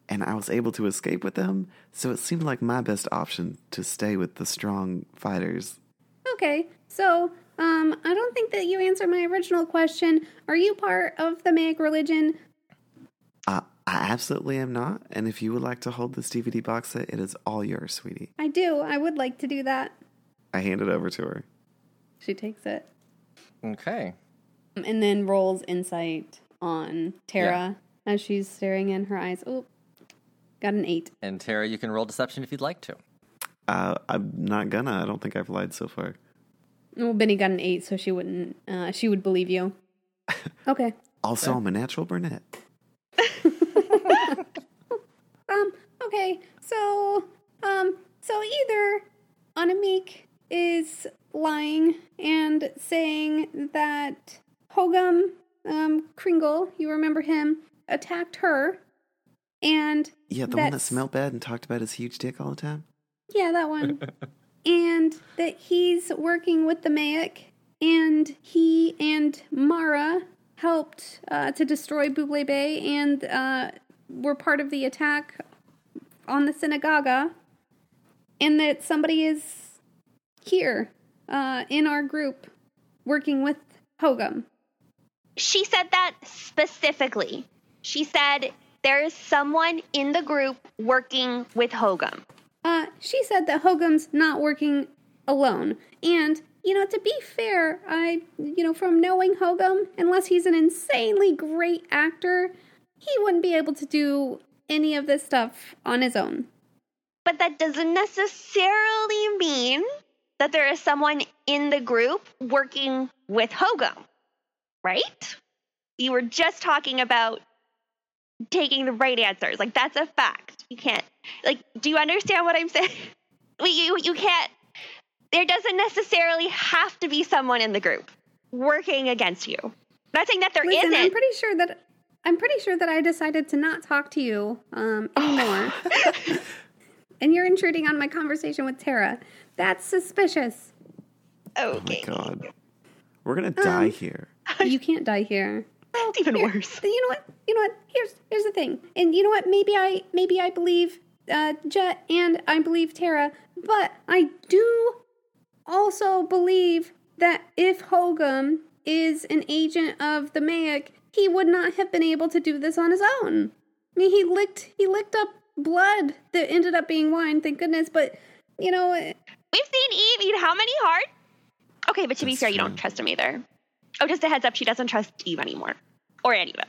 and I was able to escape with them. So it seemed like my best option to stay with the strong fighters. Okay, so um, I don't think that you answered my original question. Are you part of the Meg religion? Uh, I absolutely am not. And if you would like to hold this DVD box set, it is all yours, sweetie. I do. I would like to do that. I hand it over to her. She takes it Okay. and then rolls insight on Tara as she's staring in her eyes. Oh, got an eight. And Tara, you can roll deception if you'd like to. Uh, I'm not gonna. I don't think I've lied so far. Well, Benny got an eight, so she wouldn't. Uh, she would believe you. Okay. Also, I'm a natural brunette. Um. Okay. So. Um. So either Anamik is lying and saying that Hogum, um, Kringle, you remember him, attacked her, and Yeah, the one that that's- smelled bad and talked about his huge dick all the time. Yeah, that one. and that he's working with the Mayak, and he and Mara helped uh, to destroy Buble Bay and uh, were part of the attack on the synagogue, and that somebody is here uh, in our group working with Hogum. She said that specifically. She said there is someone in the group working with Hogum. Uh, she said that Hogum's not working alone. And, you know, to be fair, I, you know, from knowing Hogum, unless he's an insanely great actor, he wouldn't be able to do any of this stuff on his own. But that doesn't necessarily mean that there is someone in the group working with Hogum, right? You were just talking about taking the right answers. Like that's a fact. You can't like do you understand what I'm saying? You you can't there doesn't necessarily have to be someone in the group working against you. I'm not saying that there Listen, not I'm pretty sure that I'm pretty sure that I decided to not talk to you um, anymore. and you're intruding on my conversation with Tara. That's suspicious. Okay. Oh my god. We're gonna die here. You can't die here. It's even Here, worse. You know what? You know what? Here's here's the thing. And you know what? Maybe I maybe I believe uh, Jet and I believe Tara, but I do also believe that if Hogum is an agent of the Mayak, he would not have been able to do this on his own. I mean, he licked he licked up blood that ended up being wine. Thank goodness. But you know, We've seen Eve eat how many hearts? Okay, but to be fair, you don't trust him either. Oh, just a heads up, she doesn't trust Eve anymore. Or any of them.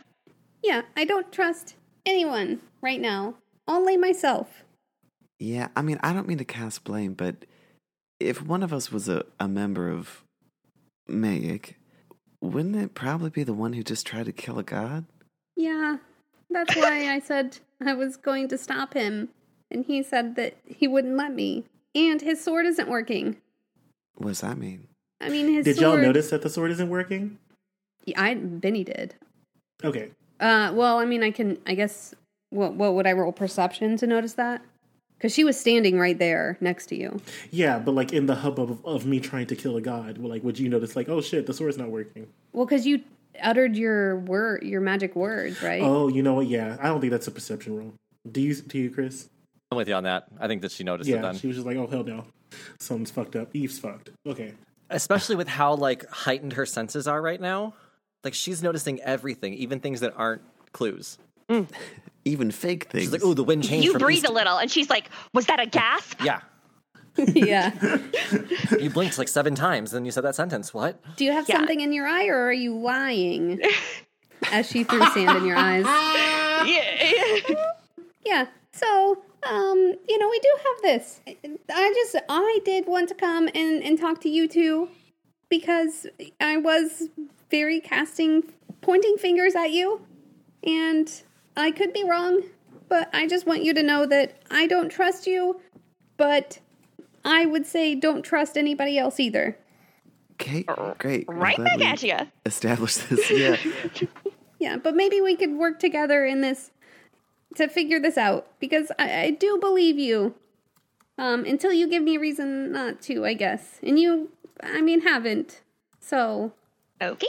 yeah, I don't trust anyone right now. Only myself. Yeah, I mean, I don't mean to cast blame, but if one of us was a, a member of Mayik, wouldn't it probably be the one who just tried to kill a god? Yeah, that's why I said I was going to stop him, and he said that he wouldn't let me. And his sword isn't working. What does that mean? I mean, his Did y'all notice that the sword isn't working? Yeah, I Benny did. Okay. Uh, well, I mean, I can. I guess. What what would I roll perception to notice that? Because she was standing right there next to you. Yeah, but like in the hubbub of, of me trying to kill a god, like would you notice like, oh shit, the sword's not working? Well, because you uttered your word, your magic words, right? Oh, you know what? Yeah, I don't think that's a perception roll. Do you? Do you, Chris? I'm with you on that. I think that she noticed it Yeah, then. she was just like, oh hell no, something's fucked up. Eve's fucked. Okay. Especially with how like heightened her senses are right now. Like she's noticing everything, even things that aren't clues. Mm. Even fake things. She's like, "Oh, the wind changed You from breathe east a little, and she's like, Was that a gasp? Yeah, yeah. you blinked like seven times, then you said that sentence. What? Do you have Yeah. something in your eye, or are you lying? As she threw sand in your eyes. yeah. Yeah. So, um, you know, we do have this. I just, I did want to come and, and talk to you two because I was very casting, pointing fingers at you. And I could be wrong, but I just want you to know that I don't trust you, but I would say don't trust anybody else either. okay, great. Right glad back at you. Established this. Yeah. Yeah, but maybe we could work together in this to figure this out because I, I do believe you. Um, until you give me a reason not to, I guess. And you, I mean, haven't. So, Okay.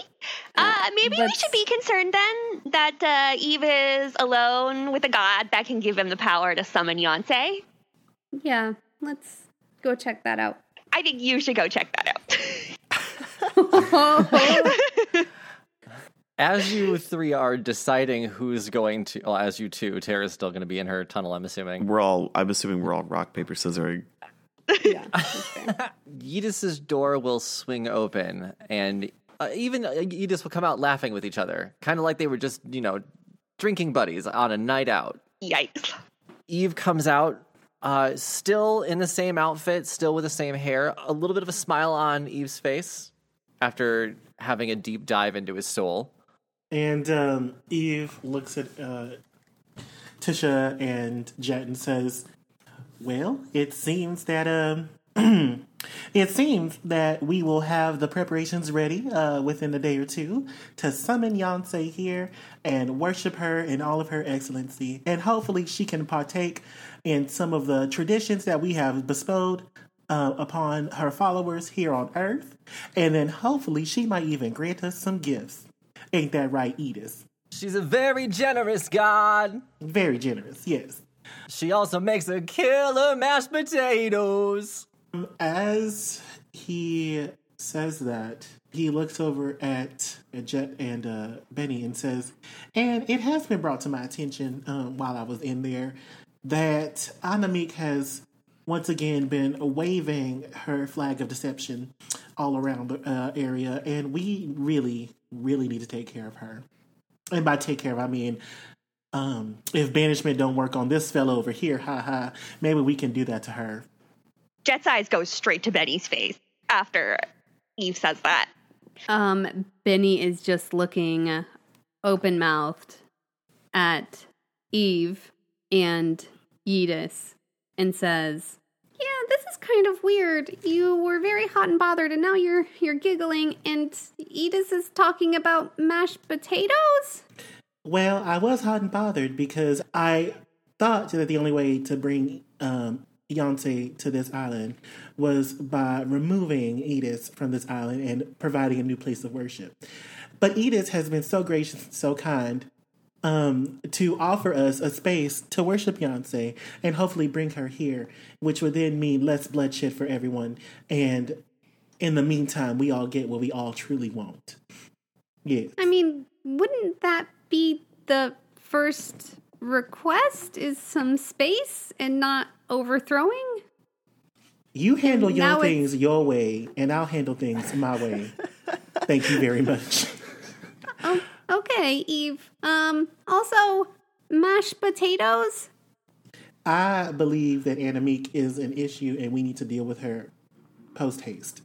Uh, maybe we let's- should be concerned then that uh, Eve is alone with a god that can give him the power to summon Yonsei. yeah, let's go check that out. I think you should go check that out. As you three are deciding who's going to, well, as you two, Tara's still going to be in her tunnel. I'm assuming. We're all. I'm assuming we're all rock paper scissors. yeah, that's fair. Yidis's door will swing open, and uh, even uh, Yidis will come out laughing with each other, kind of like they were just, you know, drinking buddies on a night out. Yikes. Eve comes out, uh, still in the same outfit, still with the same hair, a little bit of a smile on Eve's face after having a deep dive into his soul. And um, Eve looks at uh, Tisha and Jet and says, "Well, it seems that um, it seems that we will have the preparations ready uh, within a day or two to summon Yonsei here and worship her in all of her excellency, and hopefully she can partake in some of the traditions that we have bestowed." Uh, upon her followers here on Earth, and then hopefully she might even grant us some gifts. Ain't that right, Edith? She's a very generous god. Very generous, yes. She also makes a killer mashed potatoes. As he says that, he looks over at, Jet and uh, Benny and says, and it has been brought to my attention um, while I was in there that Anamik has once again been waving her flag of deception all around the uh, area, and we really, really need to take care of her. And by take care of, I mean um, if banishment don't work on this fellow over here, ha ha, maybe we can do that to her. Jet's eyes go straight to Betty's face after Eve says that. Um, Benny is just looking open mouthed at Eve and Yedis and says, Yeah, this is kind of weird. You were very hot and bothered, and now you're you're giggling, and Edith is talking about mashed potatoes. Well, I was hot and bothered because I thought that the only way to bring um, Beyonce to this island was by removing Edith from this island and providing a new place of worship. But Edith has been so gracious, so kind, um, to offer us a space to worship Beyonce and hopefully bring her here, which would then mean less bloodshed for everyone. And in the meantime, we all get what we all truly want. Yes. I mean, wouldn't that be the first request? Is some space and not overthrowing? You handle your Now it's- things your way, and I'll handle things my way. Thank you very much. Oh, okay, Eve. Um, also, mashed potatoes. I believe that Annemiek is an issue, and we need to deal with her post haste.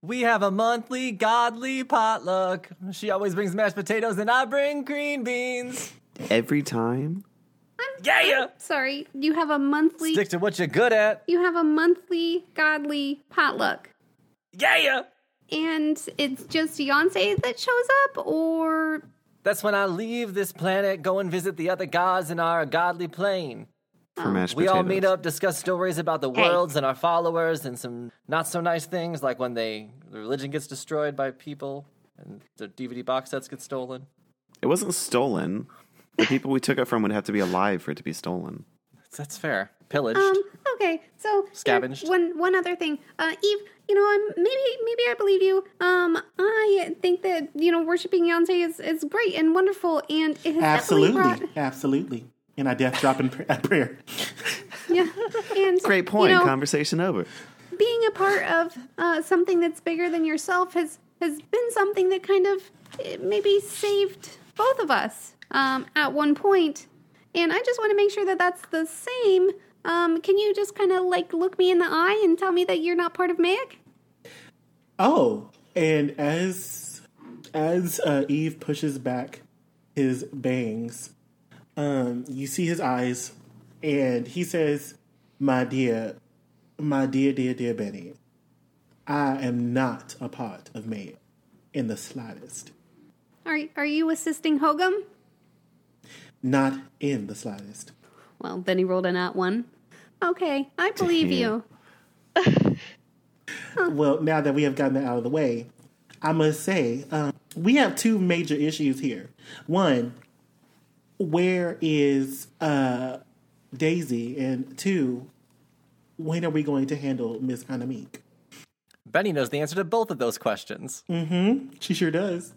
We have a monthly godly potluck. She always brings mashed potatoes, and I bring green beans. Every time? Yeah, yeah. Sorry, you have a monthly. Stick to what you're good at. You have a monthly godly potluck, Yeah, yeah. and it's just Beyonce that shows up, or That's when I leave this planet, go and visit the other gods in our godly plane. Oh. For mashed We potatoes. all meet up, discuss stories about the worlds and our followers, and some not so nice things, like when they the religion gets destroyed by people and the DVD box sets get stolen. It wasn't stolen. The people we took it from would have to be alive for it to be stolen. That's fair. Pillaged. Um. Okay. So here, Scavenged. One one other thing, uh, Eve. You know, I'm maybe maybe I believe you. Um, I think that you know worshiping Beyonce is is great and wonderful, and it has Absolutely, definitely brought absolutely. And I death drop in pr- at prayer. yeah. And Great point. You know, Conversation over. being a part of uh, something that's bigger than yourself has has been something that kind of eh, maybe saved both of us um, at one point. And I just want to make sure that that's the same. Um, can you just kind of like look me in the eye and tell me that you're not part of Meg? Oh, and as as uh, Eve pushes back his bangs, um, you see his eyes, and he says, "My dear, my dear, dear, dear Benny, I am not a part of May in the slightest. Are are you assisting Hogum? Not in the slightest." Well, then he rolled a nat one. Okay, I believe you. Well, now that we have gotten that out of the way, I must say um, we have two major issues here. One, where is uh, Daisy? And two, when are we going to handle Miss Anamique? Benny knows the answer to both of those questions. Mm-hmm. She sure does.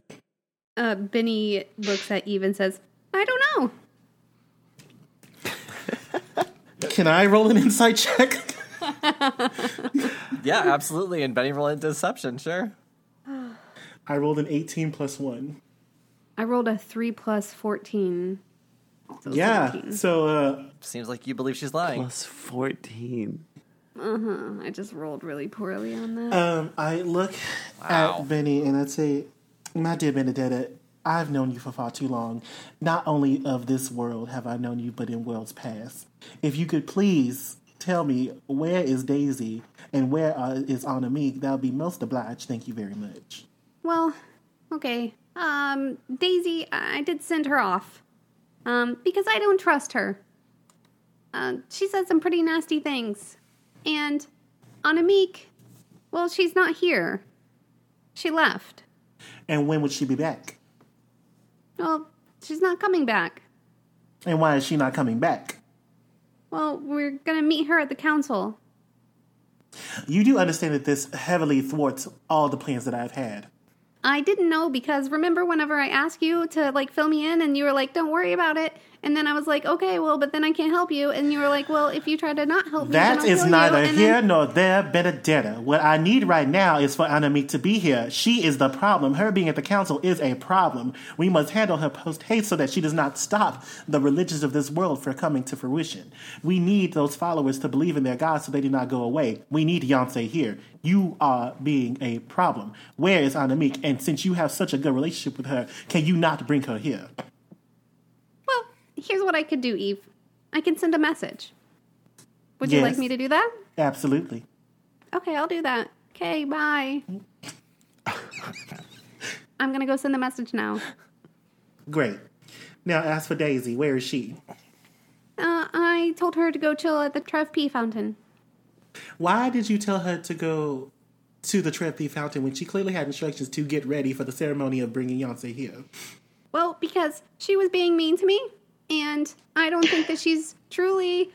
Uh, Benny looks at Eve and says, "I don't know." Can I roll an insight check? Yeah, absolutely. And Benny rolled deception, sure. I rolled an 18 plus 1. I rolled a three plus fourteen. So Yeah. 17. So uh, Seems like you believe she's lying. Plus 14. Uh huh. I just rolled really poorly on that. um, I look Wow. at Benny and I say, My dear Benedetta, I've known you for far too long. Not only of this world have I known you, but in worlds past. If you could please tell me where is Daisy and where uh, is Anamique, that would be most obliged. Thank you very much. Well, okay. Um, Daisy, I did send her off. Um, because I don't trust her. Uh, she said some pretty nasty things. And Anamique, well, she's not here. She left. And when would she be back? Well, she's not coming back. And why is she not coming back? Well, we're gonna meet her at the council. You do understand that this heavily thwarts all the plans that I've had. I didn't know because remember whenever I asked you to like fill me in and you were like, "Don't worry about it," and then I was like, "Okay, well, but then I can't help you," and you were like, "Well, if you try to not help me, then That is neither here then- nor there, Benedetta. What I need right now is for Anamique to be here. She is the problem. Her being at the council is a problem. We must handle her post haste so that she does not stop the religions of this world from coming to fruition. We need those followers to believe in their God so they do not go away. We need Yonsei here. You are being a problem. Where is Anamique? And since you have such a good relationship with her, can you not bring her here? Well, here's what I could do, Eve. I can send a message. Would you like me to do that? Absolutely. Okay, I'll do that. Okay, bye. I'm gonna go send the message now. Great. Now, as for Daisy, where is she? Uh, I told her to go chill at the Trevi fountain. Why did you tell her to go to the Trevi fountain when she clearly had instructions to get ready for the ceremony of bringing Yonsei here? Well, because she was being mean to me, and I don't think that she's truly,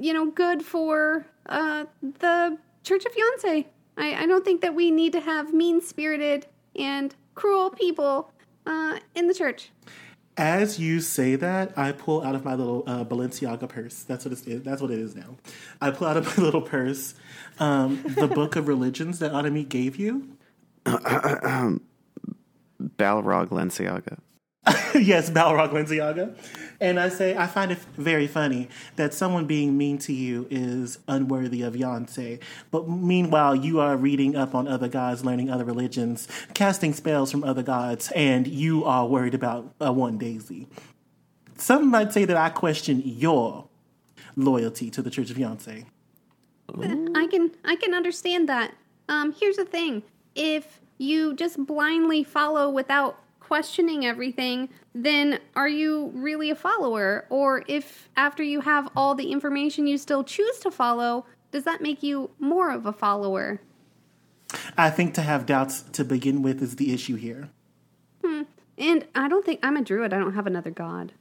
you know, good for uh, the Church of Yonsei. I, I don't think that we need to have mean spirited and cruel people uh, in the church. As you say that, I pull out of my little uh, Balenciaga purse. That's what it is. That's what it is now. I pull out of my little purse um, the book of religions that Autumn gave you. Balrog Lenciaga. yes, Balrog Balenciaga. And I say, I find it very funny that someone being mean to you is unworthy of Yonsei. But meanwhile, you are reading up on other gods, learning other religions, casting spells from other gods, and you are worried about uh, one Daisy. Some might say that I question your loyalty to the Church of Yonsei. I can I can understand that. Um, here's the thing: if you just blindly follow without questioning everything, then are you really a follower? Or if after you have all the information you still choose to follow, does that make you more of a follower? I think to have doubts to begin with is the issue here. And I don't think I'm a druid. I don't have another god.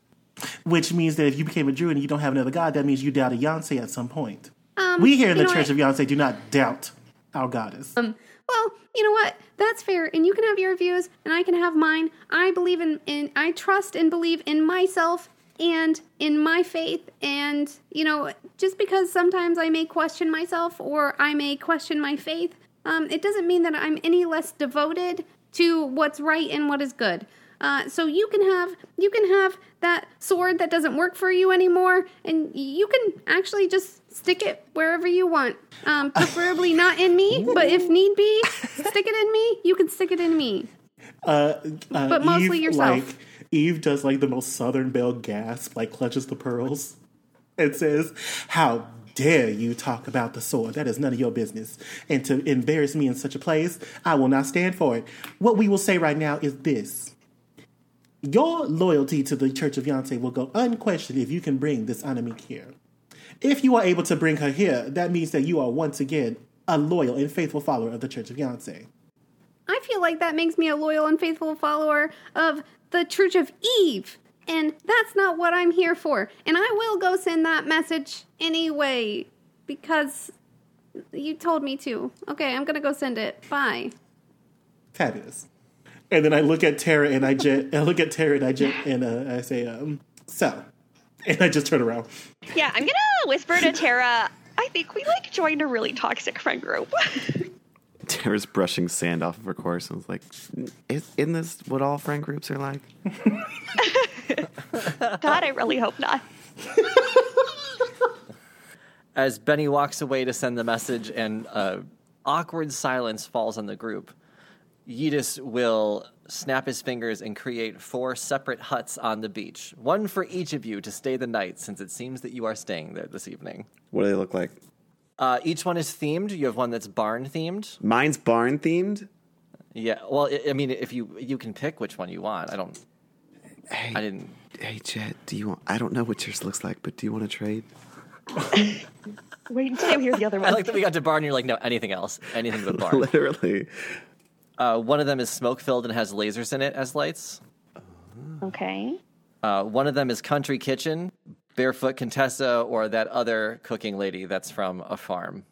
Which means that if you became a druid and you don't have another god, that means you doubted Yonsei at some point. Um, we here in the Church of Yonsei do not doubt our goddess. Um, well, you know what? That's fair. And you can have your views, and I can have mine. I believe in, in I trust and believe in myself and in my faith. And, you know, just because sometimes I may question myself or I may question my faith, um, it doesn't mean that I'm any less devoted to what's right and what is good. Uh, so you can have you can have that sword that doesn't work for you anymore, and you can actually just stick it wherever you want. Um, preferably not in me, but if need be, stick it in me. You can stick it in me. Uh, uh, But mostly Eve, yourself. Like, Eve does like the most Southern Belle gasp, like clutches the pearls, and says, "How dare you talk about the sword? That is none of your business. And to embarrass me in such a place, I will not stand for it. What we will say right now is this." Your loyalty to the Church of Yonsei will go unquestioned if you can bring this Anamik here. If you are able to bring her here, that means that you are once again a loyal and faithful follower of the Church of Yonsei. I feel like that makes me a loyal and faithful follower of the Church of Eve. And that's not what I'm here for. And I will go send that message anyway because you told me to. Okay, I'm gonna go send it. Bye. Fabulous. And then I look at Tara and I look at Tara and I just and uh, I say, um, so, and I just turn around. Yeah, I'm gonna whisper to Tara. I think we like joined a really toxic friend group. Tara's brushing sand off of her course and was like, "Is- Isn't this what all friend groups are like? God, I really hope not. As Benny walks away to send the message and uh, awkward silence falls on the group, Yidis will snap his fingers and create four separate huts on the beach, one for each of you to stay the night, since it seems that you are staying there this evening. What do they look like? Uh, each one is themed. You have one that's barn themed. Mine's barn themed. Yeah, well, I, I mean, if you you can pick which one you want. I don't. Hey, I didn't. Hey, Jet, do you want? I don't know what yours looks like, but do you want to trade? Wait until you hear the other one. I like that we got to barn. You're like, no, anything else, anything but barn. Literally. Uh, one of them is smoke filled and has lasers in it as lights. Okay. Uh, one of them is Country Kitchen, Barefoot Contessa, or that other cooking lady that's from a farm.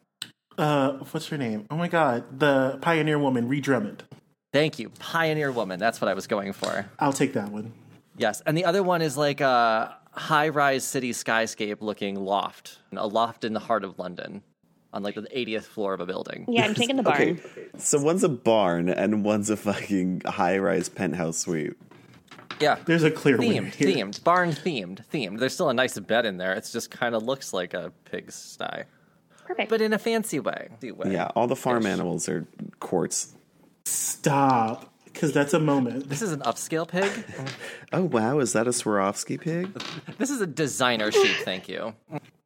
Uh, what's her name? Oh my God, the pioneer woman, Ree Drummond. Thank you, Pioneer Woman. That's what I was going for. I'll take that one. Yes, and the other one is like a high-rise city skyscape looking loft, a loft in the heart of London, on like the 80th floor of a building. Yeah, I'm taking the barn. Okay, so one's a barn and one's a fucking high-rise penthouse suite. Yeah, There's a clear winner themed, here. themed, barn themed, themed. There's still a nice bed in there. It just kind of looks like a pigsty, Perfect. but in a fancy way. way. Yeah, all the farm animals are quartz. Stop, because that's a moment. This is an upscale pig. Oh wow, is that a Swarovski pig? This is a designer sheep, thank you.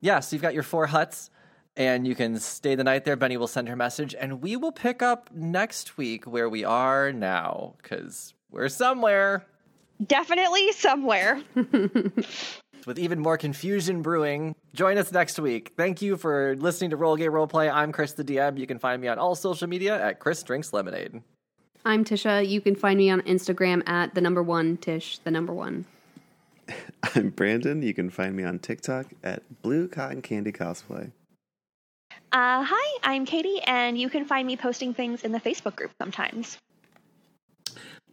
Yeah, so you've got your four huts. And you can stay the night there. Benny will send her message, and we will pick up next week where we are now, because we're somewhere Definitely somewhere. with even more confusion brewing. Join us next week. Thank you for listening to Roll Gay Roleplay. I'm Chris the DM. You can find me on all social media at Chris Drinks Lemonade. I'm Tisha. You can find me on Instagram at the number one Tish, the number one. I'm Brandon. You can find me on TikTok at Blue Cotton Candy Cosplay. Uh, hi, I'm Katie, and you can find me posting things in the Facebook group sometimes.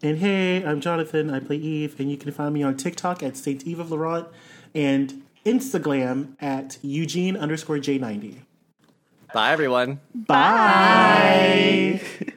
And hey, I'm Jonathan. I play Eve, and you can find me on TikTok at Saint Eve of Laurent and Instagram at Eugene underscore J90. Bye, everyone. Bye. Be